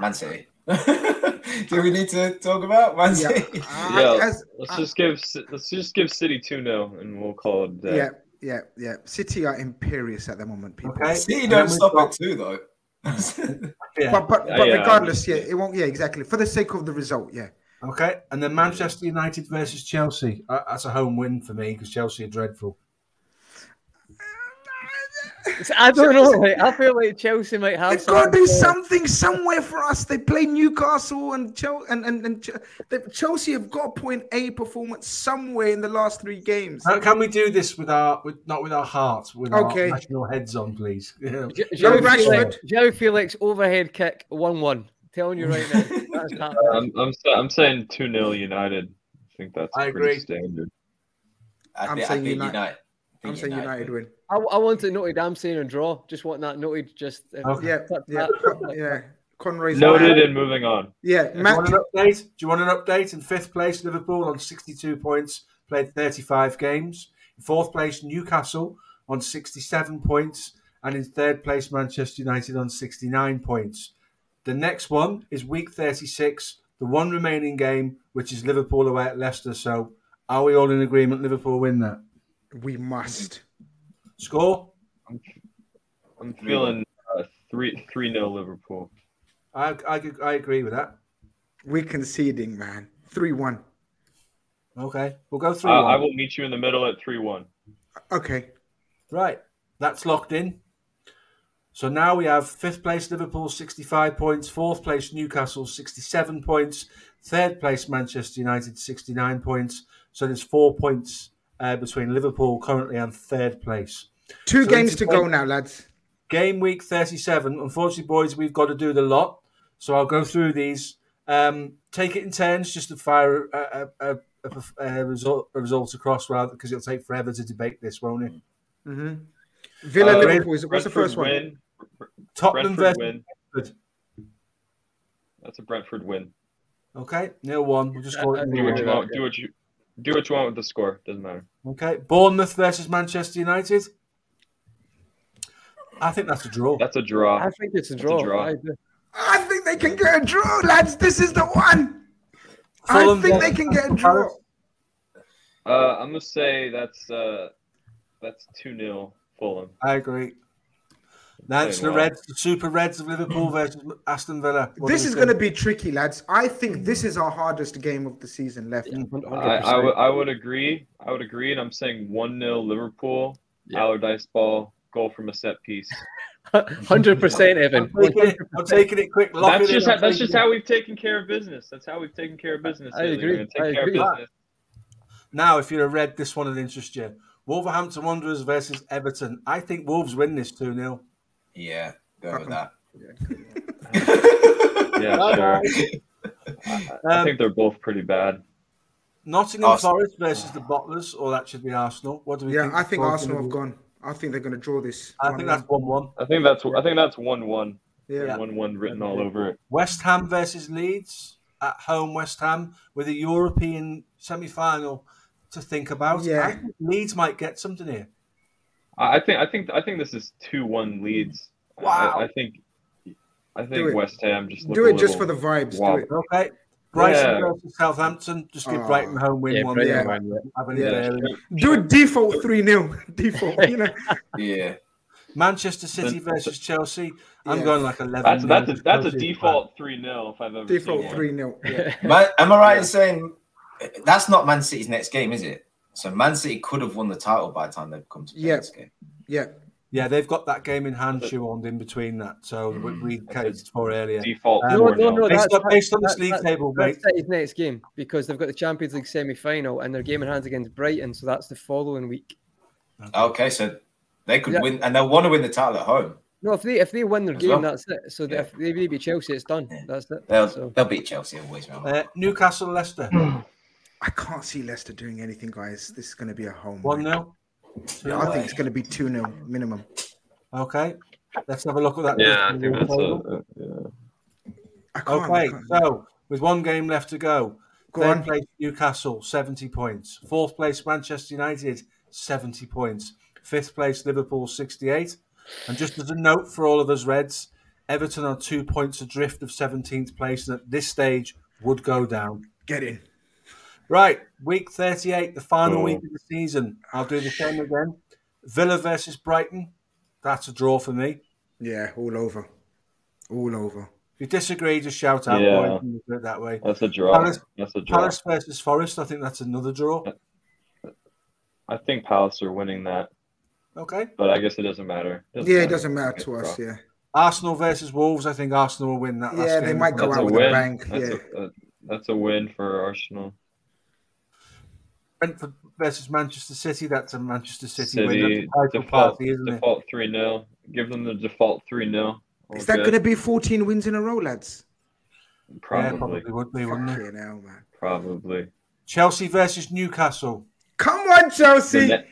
Man City. [laughs] Do we need to talk about Man Yeah. City? I- Yeah, let's just give let's just give City two 0 and we'll call it a day. yeah, yeah, yeah. City are imperious at the moment, people. Okay. City And don't then stop got- it too, though. [laughs] Yeah. But but, Yeah, but yeah, regardless, yeah, it won't. Yeah, exactly. For the sake of the result, yeah. Okay, and then Manchester United versus Chelsea. Uh, that's a home win for me because Chelsea are dreadful. [laughs] I don't know. Like, [laughs] I feel like Chelsea might have They've got to do something. something somewhere for us. They play Newcastle and Chelsea, and and, and Ch- Chelsea have got to point A performance somewhere in the last three games. How can we do this with our with not with our hearts, with Okay. our national heads on, please? [laughs] Yeah. J- Joe João Félix, João Félix overhead kick one one. Telling you right now. I'm I'm I'm saying two 0 United. I think that's I pretty agree. standard. I I'm think, I saying think United. United. I I'm saying United win. I, I want it noted. I'm saying a draw. Just want that noted. Just uh, Okay. Yeah, tap, yeah, Con- yeah. Conroy's Noted man. and moving on. Yeah, Do you Matt. want an update? Do you want an update? In fifth place, Liverpool on 62 points, played 35 games. In fourth place, Newcastle on 67 points. And in third place, Manchester United on 69 points. The next one is week 36, the one remaining game, which is Liverpool away at Leicester. So are we all in agreement Liverpool win that? We must. Score? I'm feeling uh, three three 0 Liverpool. I, I, I agree with that. We're conceding, man. Three one. Okay, we'll go through. Uh. I will meet you in the middle at three one. Okay. Right, that's locked in. So now we have fifth place Liverpool, 65 points, fourth place Newcastle, 67 points, third place Manchester United, 69 points. So there's four points uh, between Liverpool currently and third place. Two So games to go now, lads. Game week 37. Unfortunately, boys, we've got to do the lot. So I'll go through these. Um, take it in turns just to fire a, a, a, a, a result, a result across rather because it'll take forever to debate this, won't it? hmm Villa Uh, Liverpool. Is, what's the Brentford first one? win. Tottenham Brentford versus win. That's a Brentford win. Okay, nil one. We'll just call it Do what you. Do what you do what you want with the score. Doesn't matter. Okay, Bournemouth versus Manchester United. I think that's a draw. That's a draw. I think it's a a draw. draw. I. I think they can get a draw, lads. This is the one. I think they can get a draw. Uh, I'm gonna say that's uh, that's two 0 Fulham. I agree. Now it's the Reds, the Super Reds of Liverpool hmm. versus Aston Villa. What This is think? going to be tricky, lads. I think this is our hardest game of the season left. I, I, would, agree. I would agree, and I'm saying one 0 Liverpool. Allardyce ball, goal from a set piece. [laughs] Hundred percent, Evan. I'm taking it, I'm taking it quick. Lock That's it in, just how, that's just it. how we've taken care of business. That's how we've taken care of business. I lately. agree. Take I care agree. of business. Now, if you're a Red, this one will interest you. Wolverhampton Wanderers versus Everton. I think Wolves win this 2 0. Yeah, go with that. [laughs] Yeah, [laughs] sure. I Um, think they're both pretty bad. Nottingham Arsenal. Forest versus the Bottlers, or that should be Arsenal. What do we Yeah, think? I think Arsenal have gone. I think they're going to draw this. I think that's 1 1. I think that's I think that's one one. Yeah. One one written all over it. West Ham versus Leeds at home. West Ham with a European semi-final to think about. Yeah. I think Leeds might get something here. I I think I think I think this is two one Leeds. Wow. I, I think I think. West Ham just look Do it just for the vibes. Wow. Do it. Okay. Brighton Yeah. versus Southampton. Just give Oh. Brighton home win Yeah, one. Yeah. win, yeah. Having Yeah. Do it default 3 0. [laughs] Default. You know. [laughs] Yeah. Manchester City versus Chelsea. I'm Yeah. going like 11. That's that's a, that's a default three 0 if I've ever Default 3 0. Yeah. Am I right in saying eh, that's not Man City's next game, is it? So Man City could have won the title by the time they've come to play Yeah. this game. Yeah. Yeah, they've got that game in hand shoehorned in between that. So we, we catered for earlier. Default. Um, No, no, no. Based That's, on- based on this that's- league that's- table, that's mate. City's next game because they've got the Champions League semi-final and their game in hands against Brighton, so that's the following week. Okay, so they could Yeah. win, and they'll want to win the title at home. No, if they if they win their As game, well. that's it. So Yeah. if they beat Chelsea, it's done. Yeah. That's it. They'll So they'll beat Chelsea always. Uh, Newcastle, Leicester, [clears throat] I can't see Leicester doing anything, guys. This is going to be a home. one win. 0 Yeah, I think it's going to be 2 0 minimum. Okay, let's have a look at that. Yeah, I think that's a. uh, yeah. I can't. I Okay, can't. so with one game left to go, Go third on. place Newcastle, 70 points. Fourth place Manchester United, 70 points. Fifth place Liverpool, 68. And just as a note for all of us Reds, Everton are two points adrift of 17th place and at this stage would go down. Get in. Right, week 38, the final Oh. week of the season. I'll do the same again. Villa versus Brighton. That's a draw for me. Yeah, all over. All over. If you disagree, just shout out. Yeah. boys, and we'll do it that way. That's a draw. Palace- That's a draw. Palace versus Forest. I think that's another draw. I think Palace are winning that, Okay. but I guess it doesn't matter. Yeah, it doesn't matter to us. draw. Yeah. Arsenal versus Wolves. I think Arsenal will win that. last Yeah, they game. might go That's out a with a win. bang. That's, Yeah. a, a, that's a win for Arsenal. Brentford versus Manchester City. That's a Manchester City, City win. That's a title default party, isn't it? three 0 Give them the default three 0 Is that going to be 14 wins in a row, lads? Yeah, probably probably would be, wouldn't it? Hell, man. probably? Chelsea versus Newcastle. Come on, Chelsea. Ne-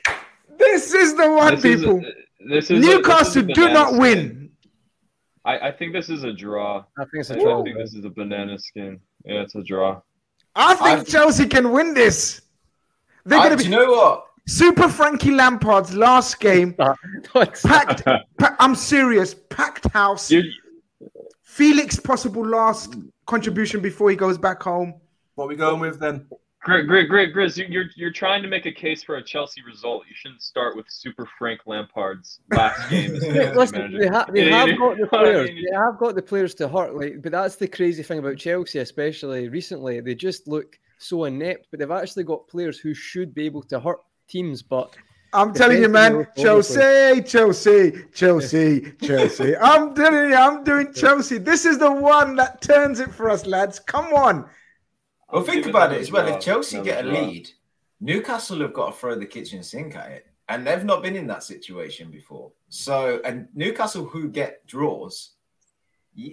This is the one, this is a- people. this is a- Newcastle this is do not skin. win. I, I think this is a draw. I think it's I a draw. think this is a banana skin. Yeah, it's a draw. I think I- Chelsea can win this. They're going do to you be know what? Super Frankie Lampard's last game. [laughs] Packed. pa- I'm serious. Packed house. Dude, Felix possible last contribution before he goes back home. What are we going with then? Great, great, great, Grizz. you- You're you're trying to make a case for a Chelsea result. You shouldn't start with Super Frank Lampard's last [laughs] game. as Yeah, Chelsea listen, manager. they, ha- they You know have got the [laughs] what I players. mean? They have got the players to hurt. Like, but that's the crazy thing about Chelsea, especially recently. They just look so inept, but they've actually got players who should be able to hurt teams. But I'm telling you, man. Chelsea, Chelsea, Chelsea, [laughs] Chelsea. I'm telling you, I'm doing Chelsea. This is the one that turns it for us, lads. Come on. Well, think about it as well. If Chelsea get a lead, Newcastle have got to throw the kitchen sink at it, and they've not been in that situation before. So, and Newcastle who get draws, y-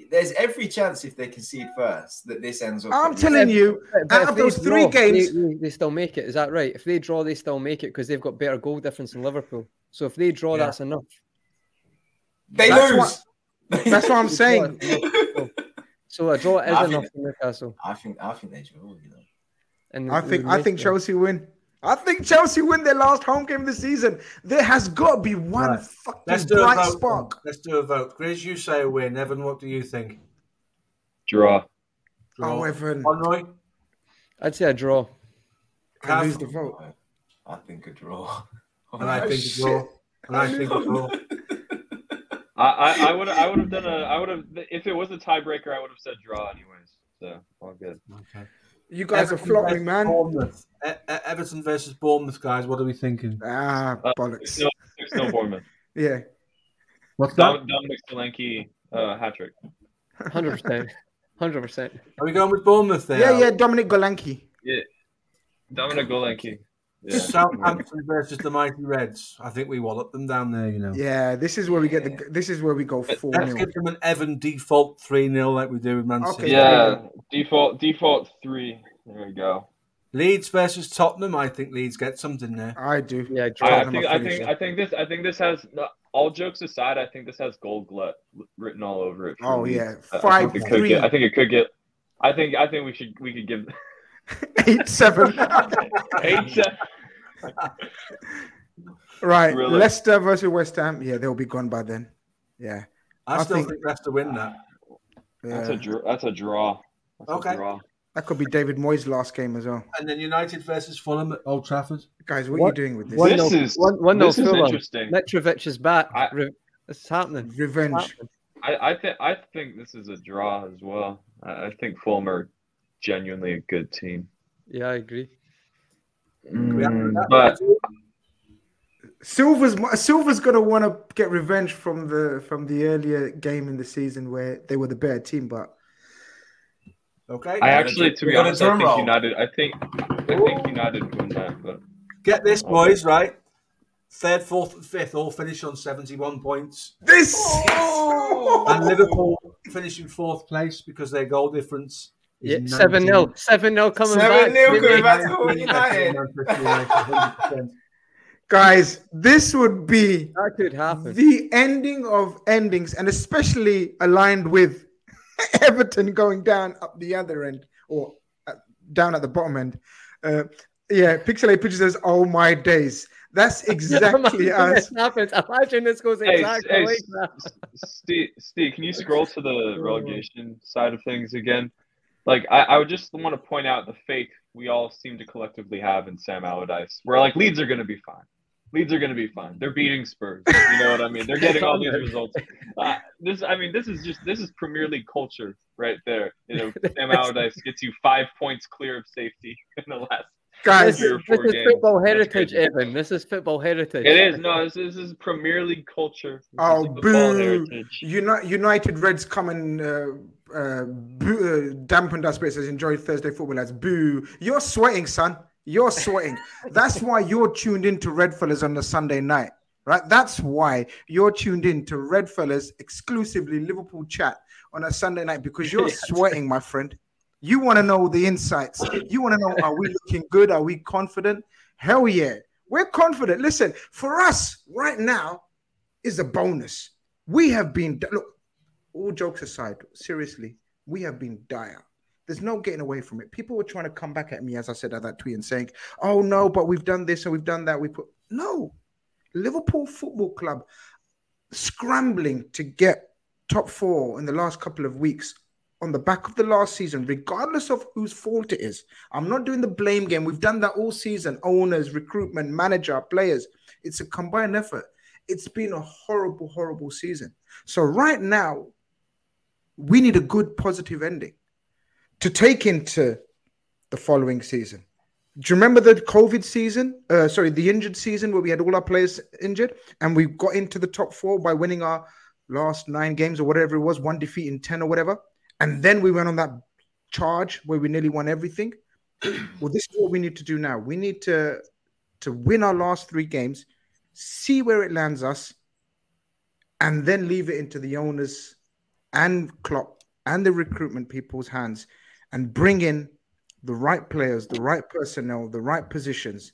there's every chance if they concede first that this ends up. I'm telling you, but out of they those three draw, games, they, they still make it. Is that right? If they draw, they still make it because they've got better goal difference than Liverpool. So if they draw, Yeah. that's enough. they That's lose. that's what I'm [laughs] saying. So a draw is I think- enough for Newcastle. I think I think they draw. You know. And I think I think it. Chelsea win. I think Chelsea win their last home game of the season. There has got to be one Right. fucking Let's do a bright vote. spark. Let's do a vote. Grizz, you say a win. Evan, what do you think? Draw. Draw. Oh, Evan, Conroy? I'd say a draw. I lose the vote. I think a draw. And I Oh, think a draw. And I think a draw. I I I would I would have done a I would have if it was a tiebreaker I would have said draw anyways. So all good. Okay. You guys are Everton flopping, man. Bournemouth. E- E- Everton versus Bournemouth, guys. What are we thinking? Ah, Uh, bollocks. No, six no Bournemouth. [laughs] Yeah. What's that? Dominic Solanke uh, hat trick. Hundred percent. Hundred percent. Are we going with Bournemouth there? Yeah, yeah, Dominic Solanke. Yeah. Dominic Solanke. Yeah. Southampton versus the Mighty Reds. I think we wallop them down there, you know. Yeah, this is where we get the. This is where we go four Let's give them an Evan default 3 0 like we do with Man Okay. City. Yeah, default default three. There we go. Leeds versus Tottenham. I think Leeds get something there. I do. Yeah, draw. I, I think I think finishing. I think this I think this has all jokes aside. I think this has gold glut written all over it. Oh Leeds. yeah, I- I five think three, get- I think it could get. I think I think we should we could give eight seven. eight. se- right, Really? Leicester versus West Ham. Yeah, they'll be gone by then. Yeah, I, I still think- think, Leicester win that. That's a draw. That's a draw. That's Okay. A draw. that could be David Moyes' last game as well. And then United versus Fulham at Old Trafford. Guys, what, are you doing with this? One This nil- is one- one nil this is Fulham. interesting. Mitrovic is back. I- Re- It's happening. It's Revenge. happening. I I think I think this is a draw as well. I, I think Fulham are genuinely a good team. Yeah, I agree. Mm, mm, we have- but Silva's Silva's gonna want to get revenge from the from the earlier game in the season where they were the better team, but Okay. I actually, to be honest, I think roll. United. I think I think United win that. But Get this, boys, right? Third, fourth, and fifth all finish on 71 points. this And Liverpool finishing fourth place because their goal difference is Yeah, seven 0 seven 0 coming back. 7-0 coming back. to Man United. Manchester United, 100%. guys, this would be That could happen. the ending of endings, and especially aligned with [laughs] Everton going down up the other end or uh, down at the bottom end. Uh, yeah, Pixelate Picture says, "Oh my days." That's [laughs] exactly Imagine us. [laughs] happens. Imagine this goes exactly hey, like that. Steve, Steve, can you scroll to the relegation side of things again? Like, I, I would just want to point out the faith we all seem to collectively have in Sam Allardyce. Where like Leeds are going to be fine. Leeds are going to be fine. They're beating Spurs. You know what I mean? They're getting all these results. Uh, this, I mean, this is just this is Premier League culture right there. You know, Sam [laughs] Allardyce gets you five points clear of safety [laughs] in the last. Guys, This is, this is games. football heritage. Evan. This is football heritage. It is no. This, is- this is Premier League culture. This Oh, boo! Uni- United Reds come and uh, uh, boo, uh, dampened us, but it enjoy Thursday football lads. Boo! You're sweating, son. You're sweating. [laughs] That's why you're tuned in to Red Fellas on the Sunday night, right? That's why you're tuned in to Red Fellas exclusively Liverpool chat on a Sunday night because you're [laughs] sweating, my friend. You want to know the insights. You want to know are we looking good? Are we confident? Hell yeah. We're confident. Listen, for us right now is a bonus. We have been look, all jokes aside, seriously, we have been dire. There's no getting away from it. People were trying to come back at me, as I said at that tweet, and saying, "Oh no, but we've done this and we've done that." We put no Liverpool Football Club scrambling to get top four in the last couple of weeks on the back of the last season, regardless of whose fault it is. I'm not doing the blame game. We've done that all season. Owners, recruitment, manager, players. It's a combined effort. It's been a horrible, horrible season. So right now, we need a good positive ending to take into the following season. Do you remember the COVID season? Uh, sorry, the injured season where we had all our players injured and we got into the top four by winning our last nine games or whatever it was, one defeat in 10 or whatever. And then we went on that charge where we nearly won everything. [clears throat] well, this is what we need to do now. We need to to win our last three games, see where it lands us, and then leave it into the owners and Klopp and the recruitment people's hands and bring in the right players, the right personnel, the right positions,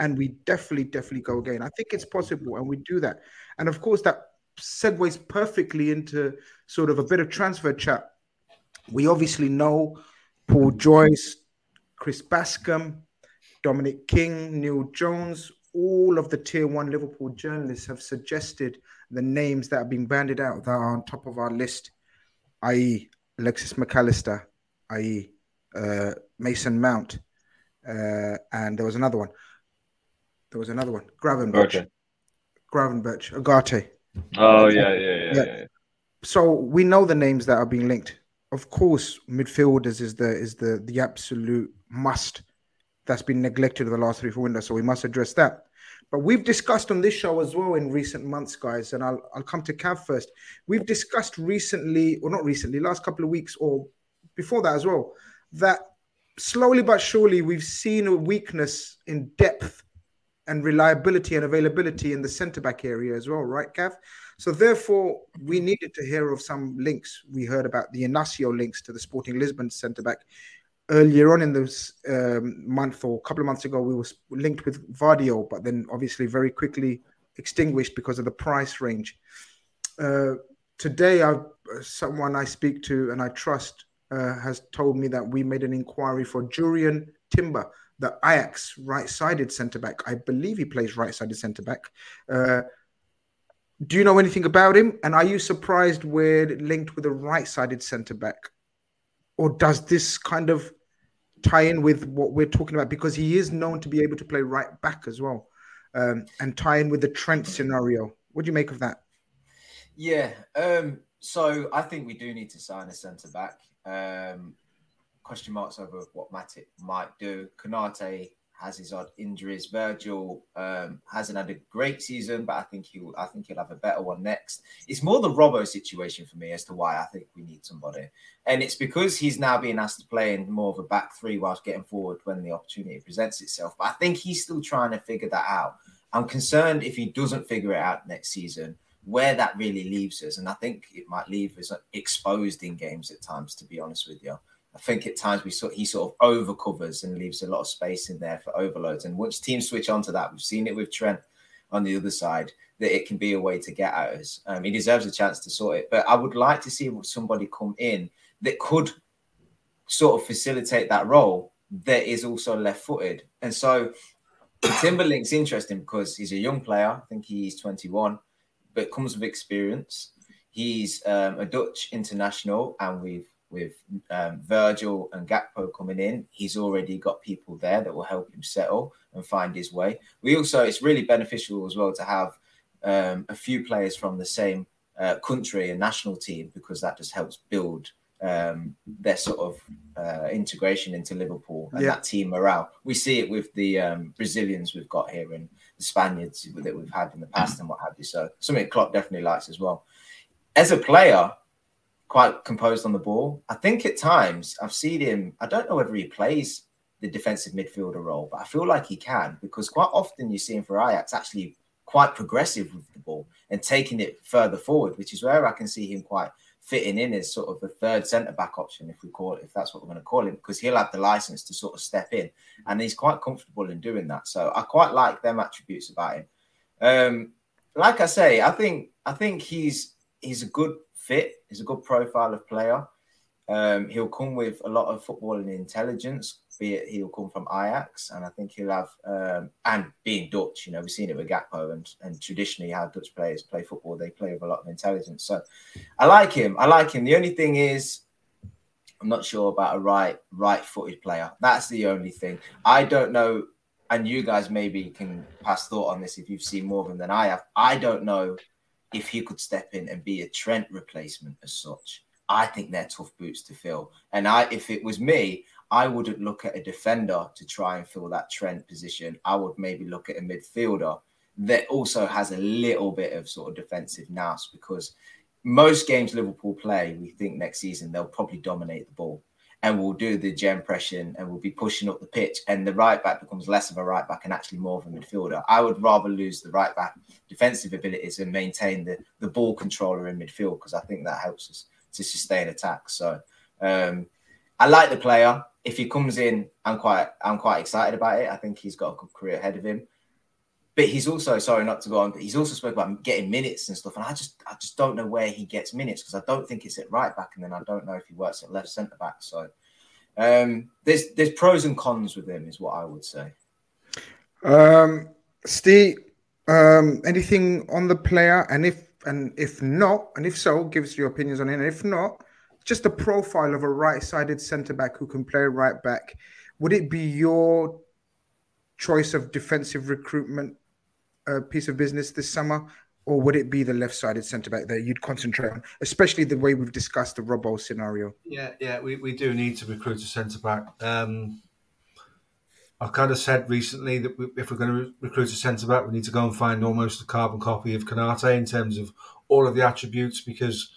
and we definitely, definitely go again. I think it's possible, and we do that. And of course, that segues perfectly into sort of a bit of transfer chat. We obviously know Paul Joyce, Chris Bascombe, Dominic King, Neil Jones, all of the tier one Liverpool journalists have suggested the names that have been banded out that are on top of our list, i.e., Alexis McAllister, i.e., uh, Mason Mount, uh, and there was another one. There was another one, Gravenberch. Okay. Gravenberch, Agate. Oh yeah, yeah, yeah, Yeah. yeah. yeah. So we know the names that are being linked. Of course, midfielders is the is the the absolute must that's been neglected in the last three four windows. So we must address that. But we've discussed on this show as well in recent months, guys, and I'll I'll come to Cav first. We've discussed recently, or not recently, last couple of weeks or before that as well, that slowly but surely we've seen a weakness in depth and reliability and availability in the centre back area as well, right, Cav? So therefore, we needed to hear of some links. We heard about the Inacio links to the Sporting Lisbon centre back earlier on in this um, month or a couple of months ago. We were linked with Gvardiol, but then obviously very quickly extinguished because of the price range. Uh, today, I, someone I speak to and I trust uh, has told me that we made an inquiry for Jurrien Timber, the Ajax right-sided centre back. I believe he plays right-sided centre back. Uh, do you know anything about him? And are you surprised we're linked with a right-sided centre back, or does this kind of tie in with what we're talking about? Because he is known to be able to play right back as well, um, and tie in with the Trent scenario. What do you make of that? Yeah. Um, so I think we do need to sign a centre back. Um, question marks over what Matip might do. Konate has his odd injuries. Virgil um, hasn't had a great season, but I think he'll I think he'll have a better one next. It's more the Robbo situation for me as to why I think we need somebody, and it's because he's now being asked to play in more of a back three whilst getting forward when the opportunity presents itself. But I think he's still trying to figure that out. I'm concerned if he doesn't figure it out next season, where that really leaves us, and I think it might leave us exposed in games at times. To be honest with you. I think at times we sort he sort of overcovers and leaves a lot of space in there for overloads. And once teams switch onto that, we've seen it with Trent on the other side that it can be a way to get at us. Um, he deserves a chance to sort it, but I would like to see somebody come in that could sort of facilitate that role that is also left-footed. And so Timberlink's interesting because he's a young player. I think he's 21, but comes with experience. He's um, a Dutch international, and we've with um, Virgil and Gakpo coming in, he's already got people there that will help him settle and find his way. We also, it's really beneficial as well to have um, a few players from the same uh, country and national team because that just helps build um, their sort of uh, integration into Liverpool and yeah. that team morale. We see it with the um, Brazilians we've got here and the Spaniards that we've had in the past and what have you. So something Klopp definitely likes as well. As a player, quite composed on the ball. I think at times I've seen him, I don't know whether he plays the defensive midfielder role, but I feel like he can because quite often you see him for Ajax actually quite progressive with the ball and taking it further forward, which is where I can see him quite fitting in as sort of the third centre back option, if we call it, if that's what we're going to call him, because he'll have the license to sort of step in and he's quite comfortable in doing that. So I quite like them attributes about him. Um, like I say, I think I think he's he's a good fit. He's a good profile of player. Um, he'll come with a lot of footballing intelligence, be it he'll come from Ajax, and I think he'll have, um, and being Dutch, you know, we've seen it with Gakpo, and, and traditionally how Dutch players play football, they play with a lot of intelligence. So I like him. I like him. The only thing is, I'm not sure about a right right footed player. That's the only thing. I don't know, and you guys maybe can pass thought on this if you've seen more of him than I have. I don't know if he could step in and be a Trent replacement as such, I think they're tough boots to fill. And I, if it was me, I wouldn't look at a defender to try and fill that Trent position. I would maybe look at a midfielder that also has a little bit of sort of defensive nous because most games Liverpool play, we think next season they'll probably dominate the ball and we'll do the gegenpressing and we'll be pushing up the pitch. And the right back becomes less of a right back and actually more of a midfielder. I would rather lose the right back defensive abilities and maintain the, the ball controller in midfield because I think that helps us to sustain attacks. So um, I like the player. If he comes in, I'm quite I'm quite excited about it. I think he's got a good career ahead of him. But he's also sorry not to go on, but he's also spoke about getting minutes and stuff. And I just I just don't know where he gets minutes because I don't think it's at right back, and then I don't know if he works at left centre back. So um, there's there's pros and cons with him, is what I would say. Um, Steve, um, anything on the player, and if and if not, and if so, give us your opinions on it. And if not, just a profile of a right-sided centre back who can play right back. Would it be your choice of defensive recruitment piece of business this summer, or would it be the left-sided centre back that you'd concentrate on, especially the way we've discussed the Robbo scenario? Yeah, yeah, we, we do need to recruit a centre back. Um, I've kind of said recently that we, if we're going to recruit a centre back, we need to go and find almost a carbon copy of Konate in terms of all of the attributes, because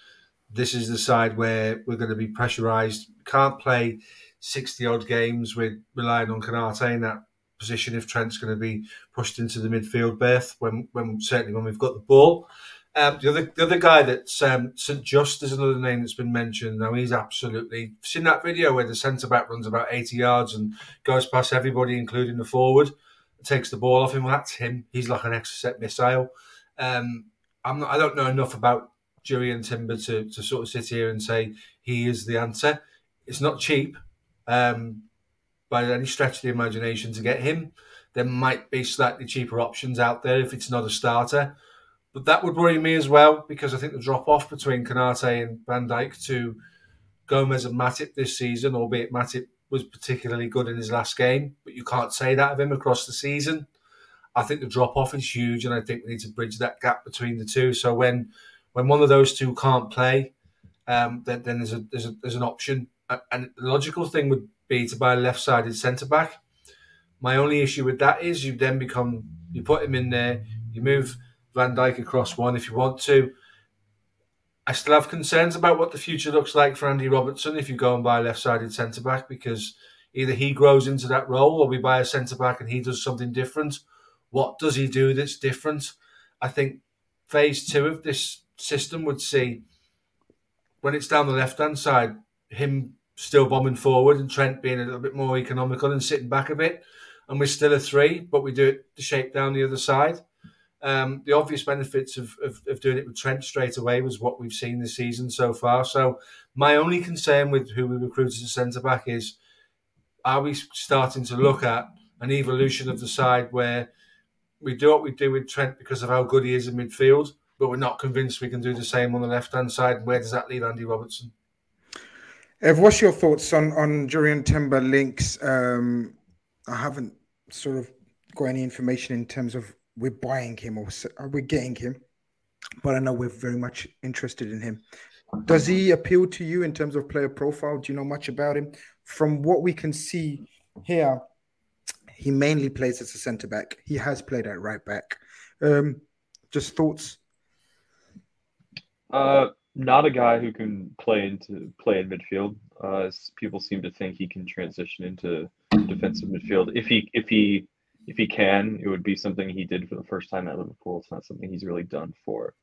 this is the side where we're going to be pressurised. Can't play sixty odd games with relying on Konate in that position if Trent's going to be pushed into the midfield berth when, when certainly when we've got the ball. Um, the other the other guy that's um, St Juste is another name that's been mentioned. Now he's absolutely seen that video where the centre back runs about eighty yards and goes past everybody, including the forward, takes the ball off him. Well, that's him. He's like an Exocet missile. Um, I'm not, I don't know enough about Jurrien Timber to, to sort of sit here and say he is the answer. It's not cheap. Um, by any stretch of the imagination to get him. There might be slightly cheaper options out there if it's not a starter. But that would worry me as well because I think the drop off between Konate and Van Dijk to Gomez and Matip this season, albeit Matip was particularly good in his last game, but you can't say that of him across the season. I think the drop off is huge, and I think we need to bridge that gap between the two. So when when one of those two can't play, um, then, then there's a, there's a, there's an option. And the logical thing would be to buy a left-sided centre back. My only issue with that is you then become you put him in there, you move Van Dijk across one if you want to. I still have concerns about what the future looks like for Andy Robertson if you go and buy a left-sided centre back because either he grows into that role or we buy a centre back and he does something different. What does he do that's different? I think phase two of this system would see when it's down the left hand side, him still bombing forward and Trent being a little bit more economical and sitting back a bit. And we're still a three, but we do it to shape down the other side. Um, the obvious benefits of, of, of, doing it with Trent straight away was what we've seen this season so far. So my only concern with who we recruit as a centre back is are we starting to look at an evolution of the side where we do what we do with Trent because of how good he is in midfield, but we're not convinced we can do the same on the left hand side. And where does that leave Andy Robertson? Ev, what's your thoughts on on Jurrien Timber links? Um, I haven't sort of got any information in terms of we're buying him or we're getting him, but I know we're very much interested in him. Does he appeal to you in terms of player profile? Do you know much about him? From what we can see here, he mainly plays as a centre back. He has played at right back. Um, just thoughts. Uh, not a guy who can play into play in midfield. Uh, people seem to think he can transition into defensive midfield. If he if he if he can, it would be something he did for the first time at Liverpool. It's not something he's really done for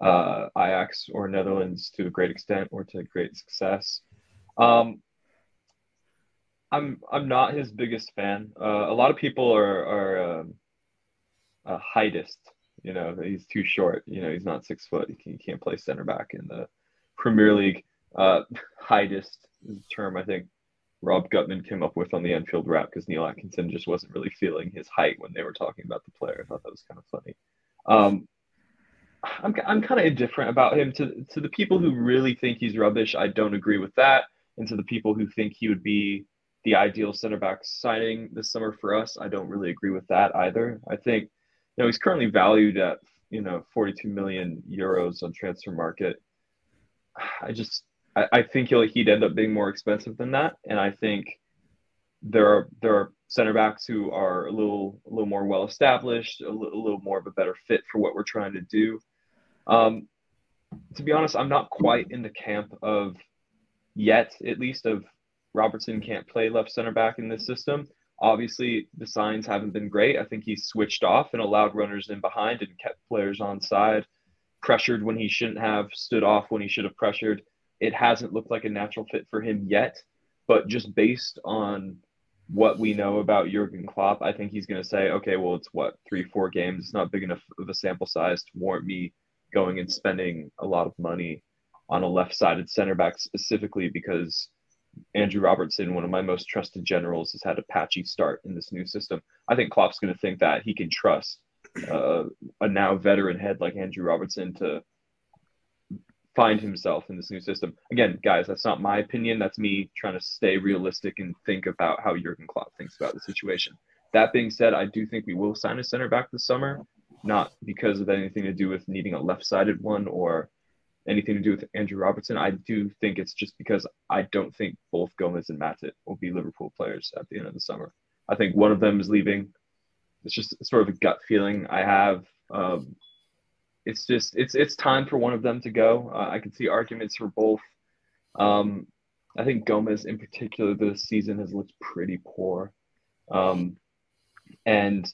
uh, Ajax or Netherlands to a great extent or to great success. Um, I'm I'm not his biggest fan. Uh, a lot of people are are um, a heightist. You know, he's too short. You know, he's not six foot. He, can, he can't play center back in the Premier League. Uh, a term I think Rob Gutmann came up with on the Anfield Wrap because Neil Atkinson just wasn't really feeling his height when they were talking about the player. I thought that was kind of funny. Um, I'm, I'm kind of indifferent about him. To to the people who really think he's rubbish, I don't agree with that. And to the people who think he would be the ideal center back signing this summer for us, I don't really agree with that either. I think, you know, he's currently valued at you know 42 million euros on Transfermarkt. I just I, I think he'll he'd end up being more expensive than that, and I think there are there are center backs who are a little a little more well established, a, little, a little more of a better fit for what we're trying to do. Um, to be honest, I'm not quite in the camp of yet, at least of Robertson can't play left center back in this system. Obviously, the signs haven't been great. I think he's switched off and allowed runners in behind and kept players on side, pressured when he shouldn't have, stood off when he should have pressured. It hasn't looked like a natural fit for him yet, but just based on what we know about Jurgen Klopp, I think he's going to say, okay, well, it's what three, four games. It's not big enough of a sample size to warrant me going and spending a lot of money on a left-sided center back specifically because Andrew Robertson, one of my most trusted generals, has had a patchy start in this new system. I think Klopp's going to think that he can trust uh, a now veteran head like Andrew Robertson to find himself in this new system. Again, guys, that's not my opinion. That's me trying to stay realistic and think about how Jurgen Klopp thinks about the situation. That being said, I do think we will sign a center back this summer, not because of anything to do with needing a left-sided one or anything to do with Andrew Robertson. I do think it's just because I don't think both Gomez and Matip will be Liverpool players at the end of the summer. I think one of them is leaving. It's just sort of a gut feeling I have. Um, it's just it's it's time for one of them to go. Uh, I can see arguments for both. Um, I think Gomez in particular this season has looked pretty poor, um, and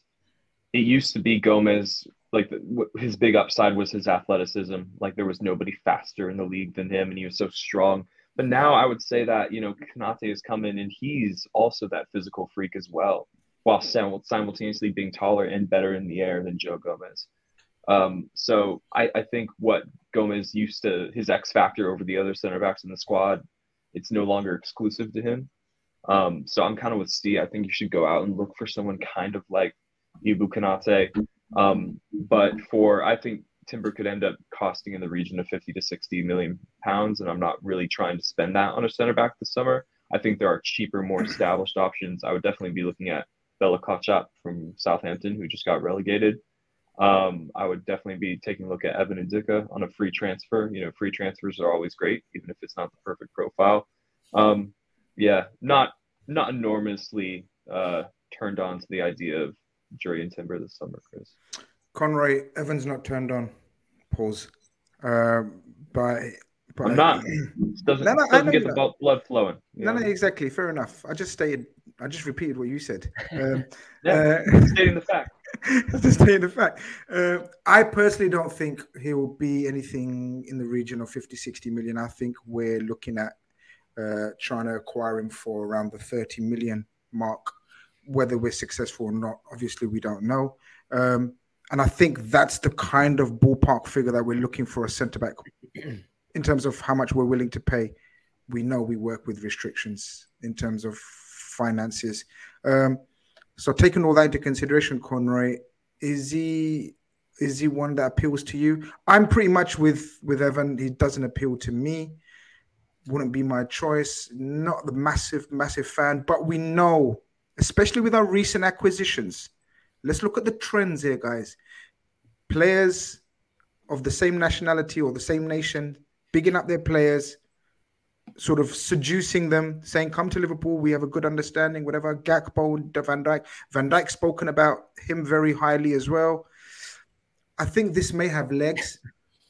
it used to be Gomez like the, his big upside was his athleticism. Like there was nobody faster in the league than him, and he was so strong. But now I would say that you know Konate has come in, and he's also that physical freak as well, while simultaneously being taller and better in the air than Joe Gomez. Um, so I, I think what Gomez used to his X factor over the other center backs in the squad, it's no longer exclusive to him. Um, so I'm kind of with Steve. I think you should go out and look for someone kind of like Ibou Konate. Um, but for I think Timber could end up costing in the region of 50 to 60 million pounds, and I'm not really trying to spend that on a center back this summer. I think there are cheaper, more established options. I would definitely be looking at Bella Kotchap from Southampton, who just got relegated. Um, I would definitely be taking a look at Evan Ndicka on a free transfer. You know, free transfers are always great, even if it's not the perfect profile. Um, yeah, not not enormously uh, turned on to the idea of Jurrien Timber this summer, Chris. Conroy Evans not turned on. Pause. Uh, by, by I'm not. [clears throat] Doesn't, No, no, doesn't get that. the blood flowing. No, know? no, exactly. Fair enough. I just stated. I just repeated what you said. Um, [laughs] Yeah, uh, stating the fact. [laughs] just stating the fact. Uh, I personally don't think he will be anything in the region of 50, 60 million. I think we're looking at uh, trying to acquire him for around the 30 million mark. Whether we're successful or not, obviously, we don't know. Um, and I think that's the kind of ballpark figure that we're looking for a centre back [clears throat] in terms of how much we're willing to pay. We know we work with restrictions in terms of finances. Um, so taking all that into consideration, Conroy, is he is he one that appeals to you? I'm pretty much with with Evan. He doesn't appeal to me. Wouldn't be my choice. Not the massive massive fan, but we know, especially with our recent acquisitions. Let's look at the trends here, guys. Players of the same nationality or the same nation, bigging up their players, sort of seducing them, saying, "Come to Liverpool. We have a good understanding." Whatever. Gakpo, Van Dijk, Van Dijk spoken about him very highly as well. I think this may have legs,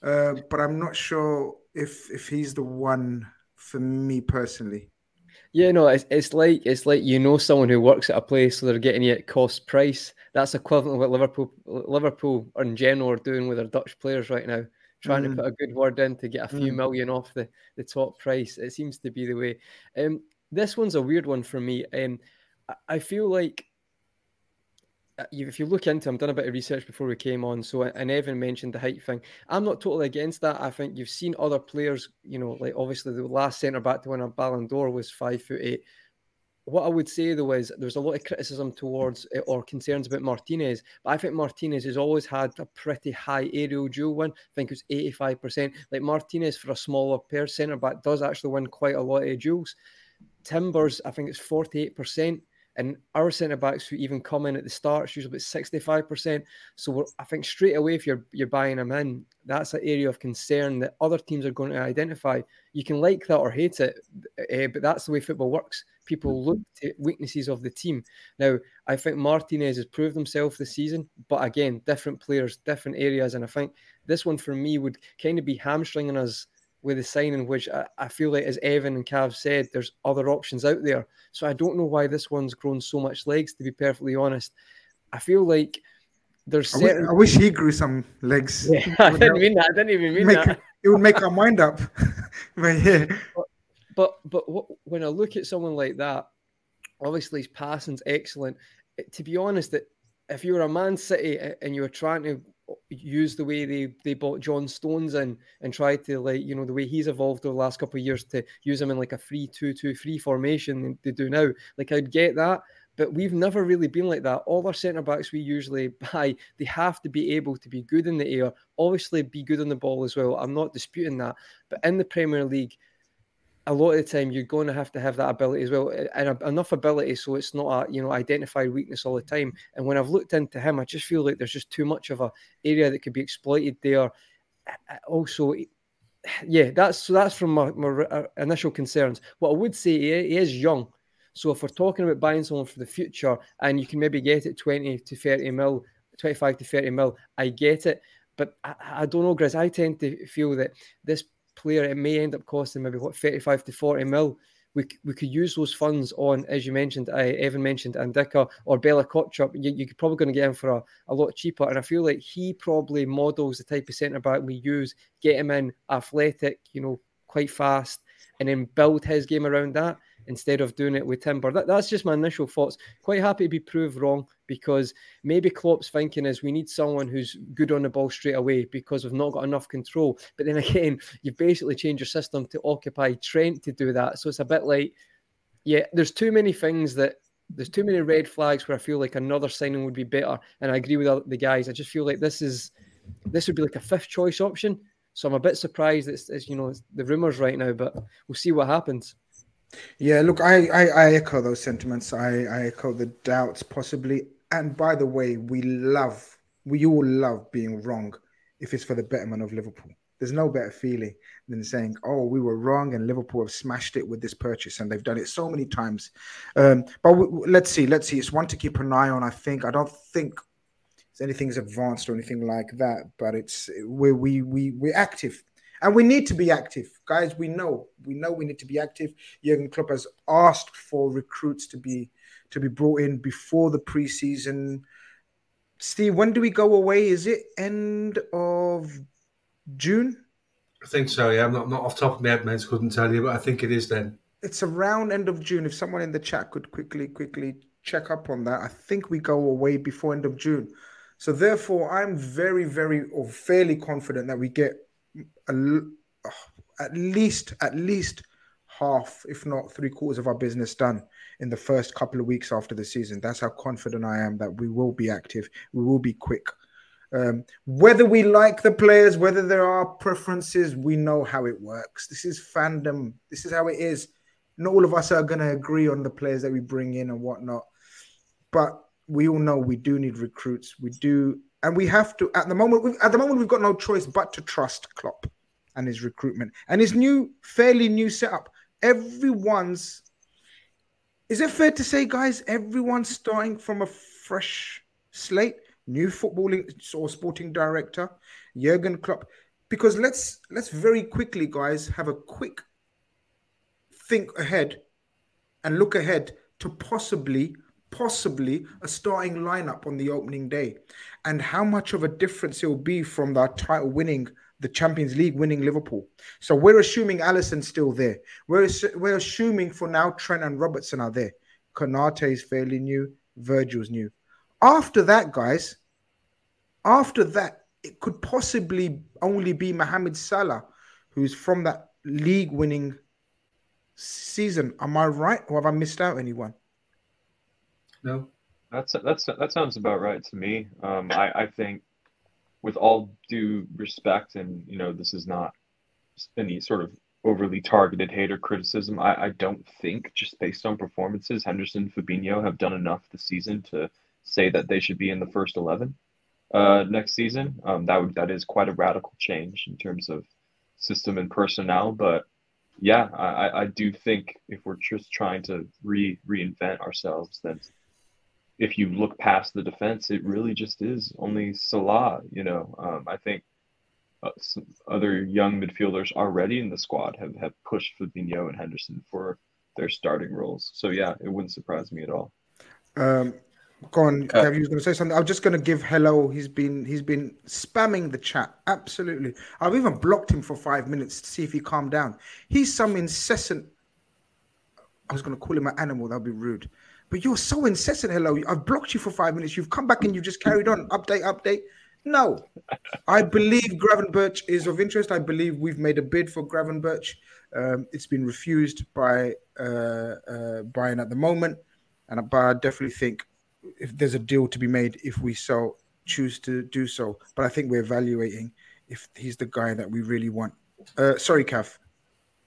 uh, but I'm not sure if if he's the one for me personally. Yeah, no, it's, it's like it's like you know someone who works at a place, so they're getting you at cost price. That's equivalent to what Liverpool Liverpool in general are doing with their Dutch players right now, trying Mm. to put a good word in to get a few Mm. million off the, the top price. It seems to be the way. Um, this one's a weird one for me. Um, I, feel like if you look into, I've done a bit of research before we came on. So, and Evan mentioned the height thing. I'm not totally against that. I think you've seen other players, you know, like obviously the last centre back to win a Ballon d'Or was five foot eight. What I would say though is there's a lot of criticism towards uh, or concerns about Martinez, but I think Martinez has always had a pretty high aerial duel win. I think it was 85%. Like Martinez for a smaller pair centre back does actually win quite a lot of duels. Timbers, I think it's 48%. And our centre backs who even come in at the start, it's usually about sixty-five percent. So we're, I think straight away, if you're you're buying them in, that's an area of concern that other teams are going to identify. You can like that or hate it, uh, but that's the way football works. People look to weaknesses of the team. Now, I think Martinez has proved himself this season, but again, different players, different areas, and I think this one for me would kind of be hamstringing us with the signing, which I, I feel like, as Evan and Cav said, there's other options out there. So I don't know why this one's grown so much legs, to be perfectly honest. I feel like there's I certain. I wish he grew some legs. [laughs] Yeah, I didn't mean that. I didn't even mean Make- that. [laughs] It would make our mind up. [laughs] but yeah, But but what, when I look at someone like that, obviously his passing's excellent. It- to be honest, that if you were a Man City and you were trying to use the way they, they bought John Stones in and try to like you know the way he's evolved over the last couple of years to use him in like a three two two three formation they do now, like I'd get that. But we've never really been like that. All our centre backs we usually [laughs] buy, they have to be able to be good in the air, obviously be good on the ball as well. I'm not disputing that. But in the Premier League, a lot of the time you're going to have to have that ability as well and enough ability so it's not a you know identified weakness all the time. And when i've looked into him i just feel like there's just too much of a area that could be exploited there. Also [sighs] yeah that's so that's from my, my uh, initial concerns. What i would say he is young. So if we're talking about buying someone for the future and you can maybe get it 20 to 30 mil 25 to 30 mil i get it. But I, I don't know Grizz. i tend to feel that this player, it may end up costing maybe what 35 to 40 mil. We, we could use those funds on, as you mentioned, uh, Evan mentioned, Ndicka or Bella Kotchap. You, you're probably going to get him for a, a lot cheaper. And I feel like he probably models the type of centre back we use, get him in athletic, you know, quite fast, and then build his game around that instead of doing it with Timber. That, that's just my initial thoughts. Quite happy to be proved wrong because maybe Klopp's thinking is we need someone who's good on the ball straight away because we've not got enough control. But then [laughs] again, you've basically changed your system to occupy Trent to do that. So it's a bit like, yeah, there's too many things that there's too many red flags where I feel like another signing would be better. And I agree with the- guys. I just feel like this is this would be like a fifth choice option. So I'm a bit surprised it's, it's you know it's the rumors right now, but we'll see what happens. Yeah, look, I, I, I echo those sentiments. I, I echo the doubts, possibly. And by the way, we love, we all love being wrong if it's for the betterment of Liverpool. there's no better feeling than saying, "Oh, we were wrong," and Liverpool have smashed it with this purchase, and they've done it so many times. Um, but w- let's see, let's see. It's one to keep an eye on. I think. I don't think anything's advanced or anything like that, but it's we we we we're active. And we need to be active, guys. We know, we know, we need to be active. Jurgen Klopp has asked for recruits to be to be brought in before the preseason. Steve, when do we go away? Is it end of June? I think so. Yeah, I'm not, not off top of my head, mates. Couldn't tell you, but I think it is then. It's around end of June. If someone in the chat could quickly, quickly check up on that, I think we go away before end of June. So therefore, I'm very, very, or fairly confident that we get at least, at least half, if not three quarters of our business done in the first couple of weeks after the season. That's how confident I am that we will be active, we will be quick. Um, whether we like the players, whether there are preferences, we know how it works. This is fandom. This is how it is. Not all of us are going to agree on the players that we bring in and whatnot, but we all know we do need recruits. We do, and we have to. At the moment, at the moment, we've got no choice but to trust Klopp and his recruitment and his new, fairly new setup. Everyone's is it fair to say, guys, everyone's starting from a fresh slate? New footballing or sporting director, Jurgen Klopp. Because let's let's very quickly, guys, have a quick think ahead and look ahead to possibly, possibly a starting lineup on the opening day, and how much of a difference it will be from the title winning the Champions League winning Liverpool. So we're assuming Alisson's still there. We're, we're assuming for now Trent and Robertson are there. Konate is fairly new. Virgil's new. After that, guys, after that, it could possibly only be Mohamed Salah, who's from that league winning season. Am I right, or have I missed out anyone? No, that's that's that sounds about right to me. Um, I I think with all due respect, and you know, this is not any sort of overly targeted hater criticism. I, I don't think, just based on performances, Henderson and Fabinho have done enough this season to say that they should be in the first eleven uh, next season. Um, that would that is quite a radical change in terms of system and personnel, but yeah, I, I do think if we're just trying to re reinvent ourselves, then if you look past the defense, it really just is only Salah. You know, um, I think uh, other young midfielders already in the squad have, have pushed Fabinho and Henderson for their starting roles. So yeah, it wouldn't surprise me at all. Um, go on, uh, Kev, you was going to say something. I'm just going to give hello. He's been he's been spamming the chat. Absolutely. I've even blocked him for five minutes to see if he calmed down. He's some incessant. I was going to call him an animal. That'd be rude. But you're so incessant. Hello, I've blocked you for five minutes. You've come back and you've just carried on. Update, update. No, I believe Gravenberch is of interest. I believe we've made a bid for Gravenberch. Um, it's been refused by uh, uh, Bayern at the moment, and but I definitely think if there's a deal to be made, if we so choose to do so. But I think we're evaluating if he's the guy that we really want. Uh, sorry, Kath.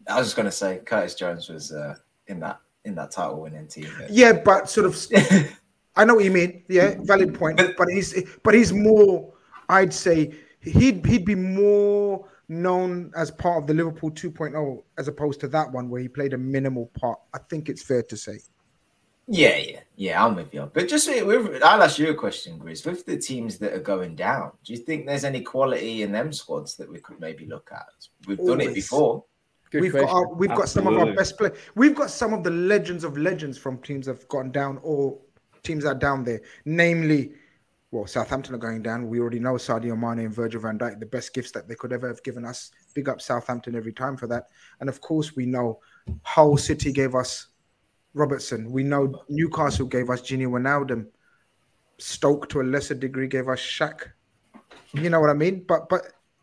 I was just going to say Curtis Jones was uh, in that in that title winning team. Yeah, but sort of. [laughs] I know what you mean. Yeah, valid point. But, but he's but he's more. I'd say he'd he'd be more known as part of the Liverpool 2.0 as opposed to that one where he played a minimal part. I think it's fair to say. Yeah, yeah, yeah. I'm with you. But just with, I'll ask you a question, Grizz. With the teams that are going down, do you think there's any quality in them squads that we could maybe look at? We've Always. done it before. Good we've question. got our, we've Absolutely. got some of our best players. We've got some of the legends of legends from teams that have gone down or teams that are down there. Namely, well, Southampton are going down. We already know Sadio Mane and Virgil van Dijk, the best gifts that they could ever have given us. Big up Southampton every time for that. And of course, we know Hull City gave us Robertson. We know Newcastle gave us Gini Wijnaldum. Stoke, to a lesser degree, gave us Shaq. You know what I mean? But but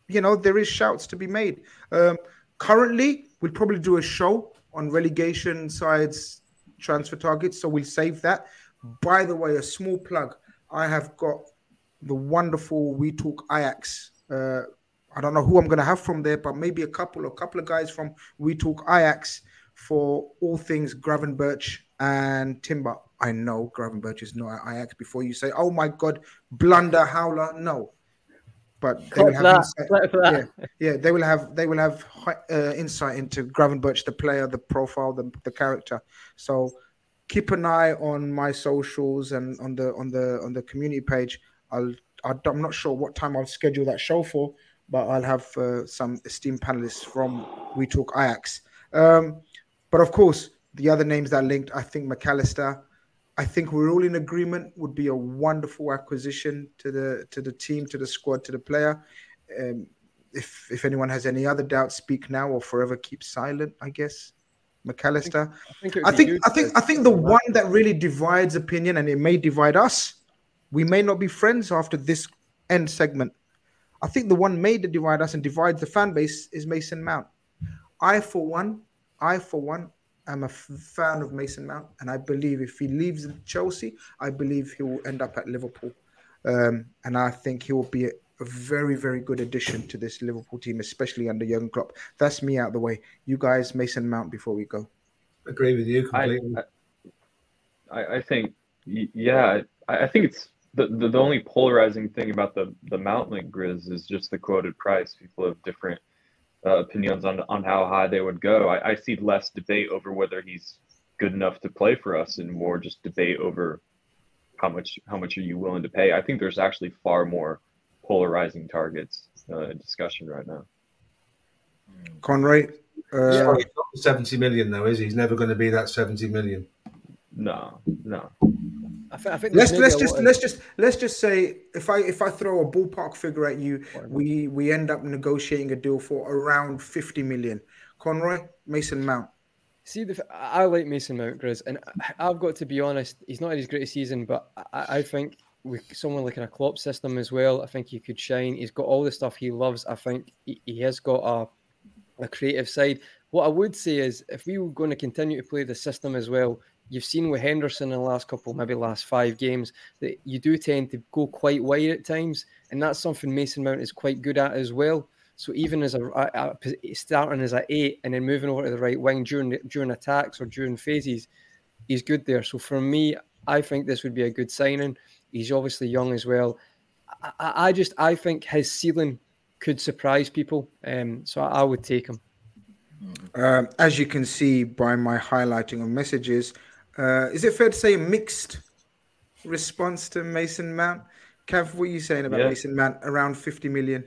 you know there is shouts to be made. Um, Currently, we'll probably do a show on relegation sides transfer targets, so we'll save that. By the way, a small plug: I have got the wonderful We Talk Ajax. Uh, I don't know who I'm going to have from there, but maybe a couple, a couple of guys from We Talk Ajax for all things Gravenberch and Timber. I know Gravenberch is not at Ajax. Before you say, "Oh my God, blunder howler," no, but they will have insight, yeah, yeah, they will have they will have uh, insight into Gravenberch, the player, the profile, the, the character. So keep an eye on my socials and on the on the on the community page. I'll I- I'm not sure what time I'll schedule that show for, but I'll have uh, some esteemed panelists from We Talk Ajax. Um, but of course, the other names that linked, I think McAllister. I think we're all in agreement. Would be a wonderful acquisition to the to the team, to the squad, to the player. Um, if if anyone has any other doubts, speak now or forever keep silent. I guess McAllister. I think, I think I think I think the one that really divides opinion, and it may divide us. We may not be friends after this end segment. I think the one made to divide us and divides the fan base is Mason Mount. I, for one, I for one, am a fan of Mason Mount, and I believe if he leaves Chelsea, I believe he will end up at Liverpool, um, and I think he will be a, a very, very good addition to this Liverpool team, especially under Jurgen Klopp. That's me out the way. You guys, Mason Mount, before we go. Agree with you I, completely. I, I think, yeah, I, I think it's the, the, the only polarizing thing about the, the Mount link Grizz is just the quoted price. People have different uh, opinions on, on how high they would go. I, I see less debate over whether he's good enough to play for us and more just debate over how much how much are you willing to pay. I think there's actually far more polarizing targets uh, in discussion right now. Conroy, uh, Yeah, he's not 70 million though, is he? He's never going to be that 70 million. No, no. I, thi- I think let's let's just let's just let's just say if I if I throw a ballpark figure at you, we we end up negotiating a deal for around fifty million. Conroy, Mason Mount. See, the, I like Mason Mount, Grizz, and I've got to be honest. He's not had his greatest season, but I, I think with someone like in a Klopp system as well, I think he could shine. He's got all the stuff he loves. I think he, he has got a, a creative side. What I would say is, if we were going to continue to play the system as well, you've seen with Henderson in the last couple, maybe last five games, that you do tend to go quite wide at times, and that's something Mason Mount is quite good at as well. So even as a, a, a starting as a eight and then moving over to the right wing during during attacks or during phases, he's good there. So for me, I think this would be a good signing. He's obviously young as well. I, I just I think his ceiling could surprise people. Um, so I, I would take him. Um, as you can see by my highlighting of messages, uh, is it fair to say a mixed response to Mason Mount? Kev, what are you saying about Yeah. Mason Mount? Around fifty million.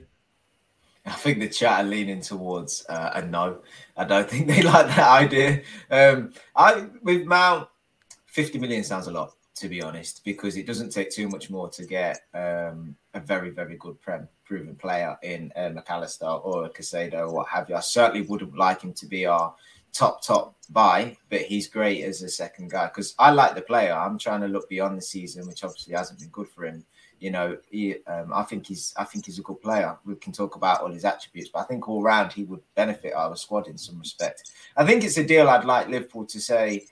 I think the chat are leaning towards uh, a no. I don't think [laughs] they like that idea. Um, I with Mount, fifty million sounds a lot to be honest, because it doesn't take too much more to get um, a very very good prem, proven player in uh, McAllister or a Caicedo or what have you. I certainly wouldn't like him to be our top top buy, but he's great as a second guy because I like the player. I'm trying to look beyond the season, which obviously hasn't been good for him you know, he, um, I think he's I think he's a good player. We can talk about all his attributes, but I think all round he would benefit our squad in some respect. I think it's a deal I'd like Liverpool to say,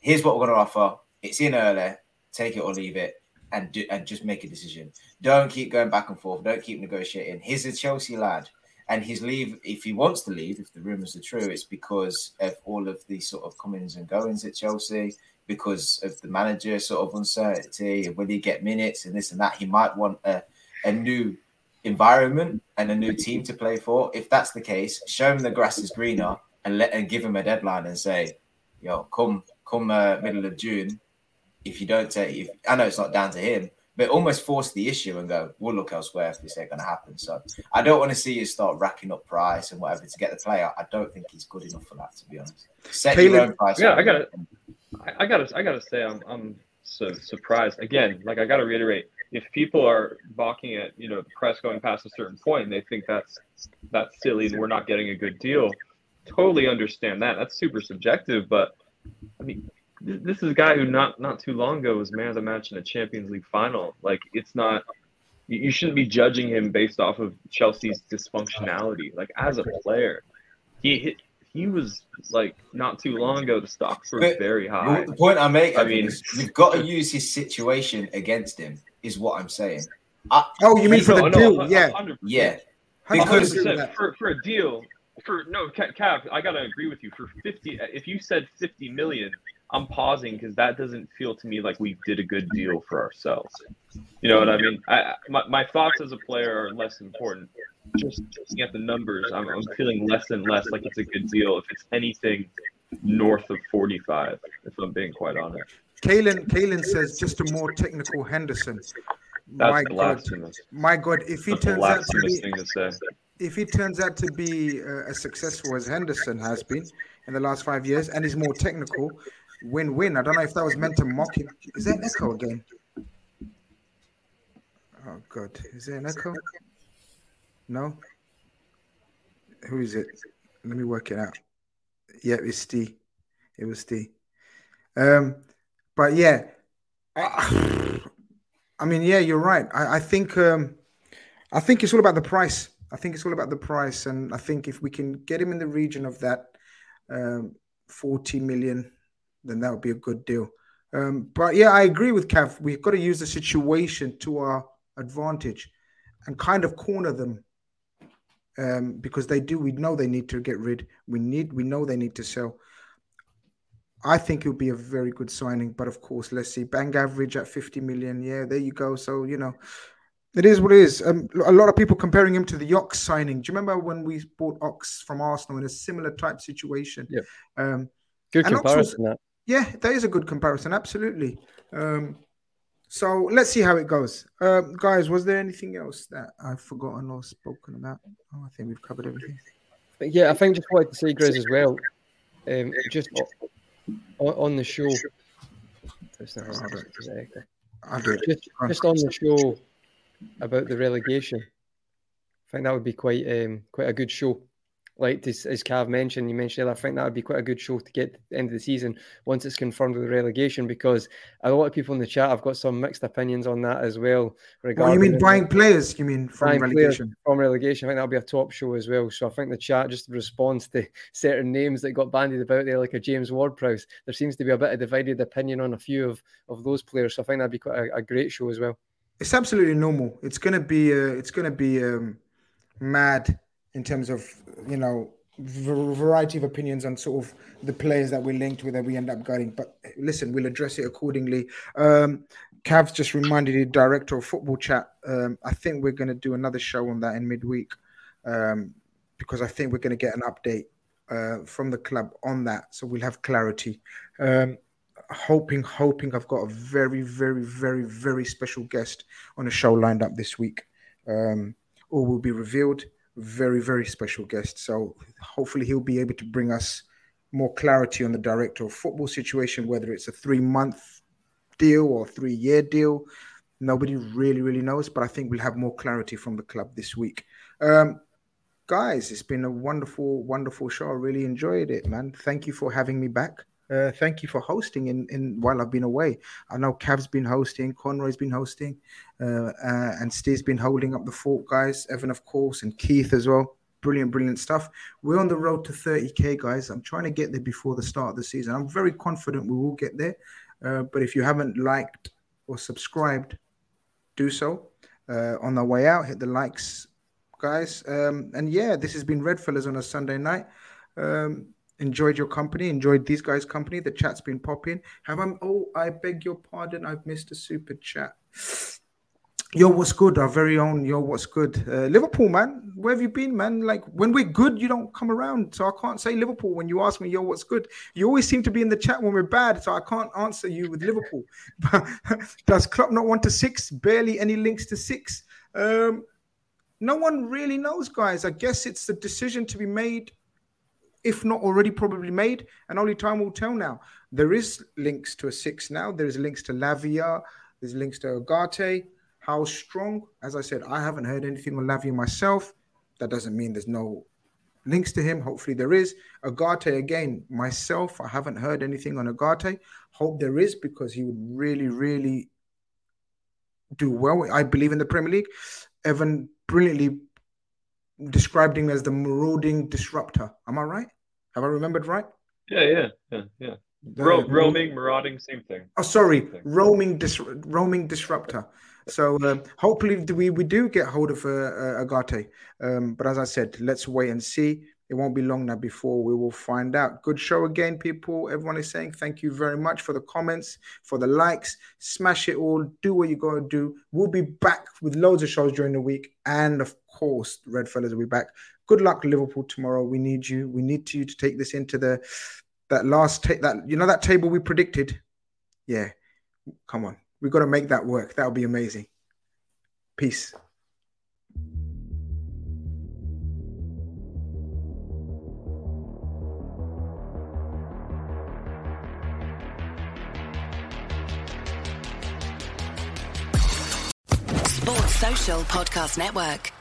here's what we're going to offer. It's in early, take it or leave it, and do, and just make a decision. Don't keep going back and forth. Don't keep negotiating. He's a Chelsea lad. And his leave, if he wants to leave, if the rumours are true, it's because of all of the sort of comings and goings at Chelsea because of the manager sort of uncertainty and will he get minutes and this and that. He might want a, a new environment and a new team to play for. If that's the case, show him the grass is greener and let and give him a deadline and say, yo, come come uh, middle of June. If you don't take, if I know it's not down to him, but almost force the issue and go, we'll look elsewhere if this ain't going to happen. So I don't want to see you start racking up price and whatever to get the player. I don't think he's good enough for that, to be honest. Set your own price. Yeah, I gotta, I, I gotta, I gotta say, I'm, I'm so surprised. Again, like I gotta reiterate, if people are balking at, you know, the price going past a certain point, and they think that's that's silly, and we're not getting a good deal. Totally understand that. That's super subjective, but I mean, this is a guy who not not too long ago was man of the match in a Champions League final. Like, it's not. You you shouldn't be judging him based off of Chelsea's dysfunctionality. Like as a player, he he was like not too long ago the stocks were But very high. The point I make, I I mean, mean- is you've got to use his situation against him. Is what I'm saying. I, Oh, you mean for the No, no, deal? a- a Yeah, hundred percent. yeah, Because- 100% for for a deal for no Ca- Cav, I gotta agree with you. For fifty, if you said fifty million, I'm pausing because that doesn't feel to me like we did a good deal for ourselves. You know what I mean? I, my, my thoughts as a player are less important. Just looking at the numbers, I'm, I'm feeling less and less like it's a good deal if it's anything north of 45, if I'm being quite honest. Kalen, Kalen says just a more technical Henderson. That's my God, blasphemous. my God, if he That's turns out to be to if he turns out to be uh, as successful as Henderson has been in the last five years and is more technical, win-win. I don't know if that was meant to mock him. Is there an echo again? Oh God, is there an echo? No. Who is it? Let me work it out. Yeah, it's Steve. It was Steve. Um, but yeah, I, [sighs] I mean, yeah, you're right. I, I think um, I think it's all about the price. I think it's all about the price, and I think if we can get him in the region of that um, 40 million, then that would be a good deal. Um, but yeah, I agree with Cav. We've got to use the situation to our advantage and kind of corner them um, because they do. We know they need to get rid. We need. We know they need to sell. I think it would be a very good signing, but of course, let's see. Bang average at 50 million. Yeah, there you go. So you know, it is what it is. Um, a lot of people comparing him to the Ox signing. Do you remember when we bought Ox from Arsenal in a similar type situation? Yeah. Um, Good was- comparison. That. Yeah, that is a good comparison. Absolutely. Um, so let's see how it goes. Um, guys, was there anything else that I've forgotten or spoken about? Oh, I think we've covered everything. Yeah, I think just wanted to say, Grizz, as well. Um, just on, on the show. Just, I'll do it. just echo. I'll do it. just, Go on. just on the show about the relegation. I think that would be quite um, quite a good show. Like this, as Cav mentioned, you mentioned, earlier, I think that would be quite a good show to get to the end of the season once it's confirmed with the relegation. Because a lot of people in the chat have got some mixed opinions on that as well. Regarding you mean buying players? You mean from relegation? from relegation. I think that'll be a top show as well. So I think the chat just responds to [laughs] certain names that got bandied about there, like a James Ward-Prowse. There seems to be a bit of divided opinion on a few of, of those players. So I think that'd be quite a, a great show as well. It's absolutely normal. It's gonna be uh, it's gonna be um, mad in terms of you know variety of opinions on sort of the players that we're linked with that we end up getting. But listen, we'll address it accordingly. Um, Cav's just reminded the director of football chat. Um, I think we're going to do another show on that in midweek um, because I think we're going to get an update uh, from the club on that, so we'll have clarity. Um, hoping, hoping I've got a very, very, very, very special guest on a show lined up this week. Um, all will be revealed. Very, very special guest. So hopefully he'll be able to bring us more clarity on the director of football situation, whether it's a three month deal or three year deal. Nobody really, really knows, but I think we'll have more clarity from the club this week. Um, guys, it's been a wonderful, wonderful show. I really enjoyed it, man. Thank you for having me back. Uh, thank you for hosting in, in while I've been away. I know Cav's been hosting, Conroy's been hosting, uh, uh, and Steve's been holding up the fort, guys. Evan, of course, and Keith as well. Brilliant, brilliant stuff. We're on the road to 30k, guys. I'm trying to get there before the start of the season. I'm very confident we will get there. Uh, but if you haven't liked or subscribed, do so. Uh, on the way out, hit the likes, guys. Um, and yeah, this has been Red Fellas on a Sunday night. Um, enjoyed your company, enjoyed these guys' company. The chat's been popping. Have I? Oh, I beg your pardon. I've missed a super chat. Yo, what's good? Our very own Yo, what's good? Uh, Liverpool, man. Where have you been, man? Like when we're good, you don't come around. So I can't say Liverpool when you ask me, Yo, what's good? You always seem to be in the chat when we're bad, so I can't answer you with Liverpool. [laughs] Does Klopp not want to six? Barely any links to six. Um, no one really knows, guys. I guess it's the decision to be made, if not already probably made, and only time will tell now. There is links to a six now. There is links to Lavia. There's links to Ugarte. How strong? As I said, I haven't heard anything on Lavia myself. That doesn't mean there's no links to him. Hopefully there is. Ugarte again, myself, I haven't heard anything on Ugarte. Hope there is because he would really, really do well. I believe in the Premier League. Evan brilliantly described him as the marauding disruptor. Am I right? Have I remembered right? Yeah, yeah, yeah, yeah. The- Ro- roaming, marauding, same thing. Oh, sorry, thing. roaming dis- roaming disruptor. So um, hopefully we we do get hold of uh, uh, Ugarte. Um, but as I said, let's wait and see. It won't be long now before we will find out. Good show again, people. Everyone is saying thank you very much for the comments, for the likes. Smash it all. Do what you got to do. We'll be back with loads of shows during the week. And of course, Red Fellas will be back. Good luck, Liverpool, tomorrow. We need you. We need you to take this into the that last ta- that you know that table we predicted. Yeah, come on. We've got to make that work. That'll be amazing. Peace. Podcast Network.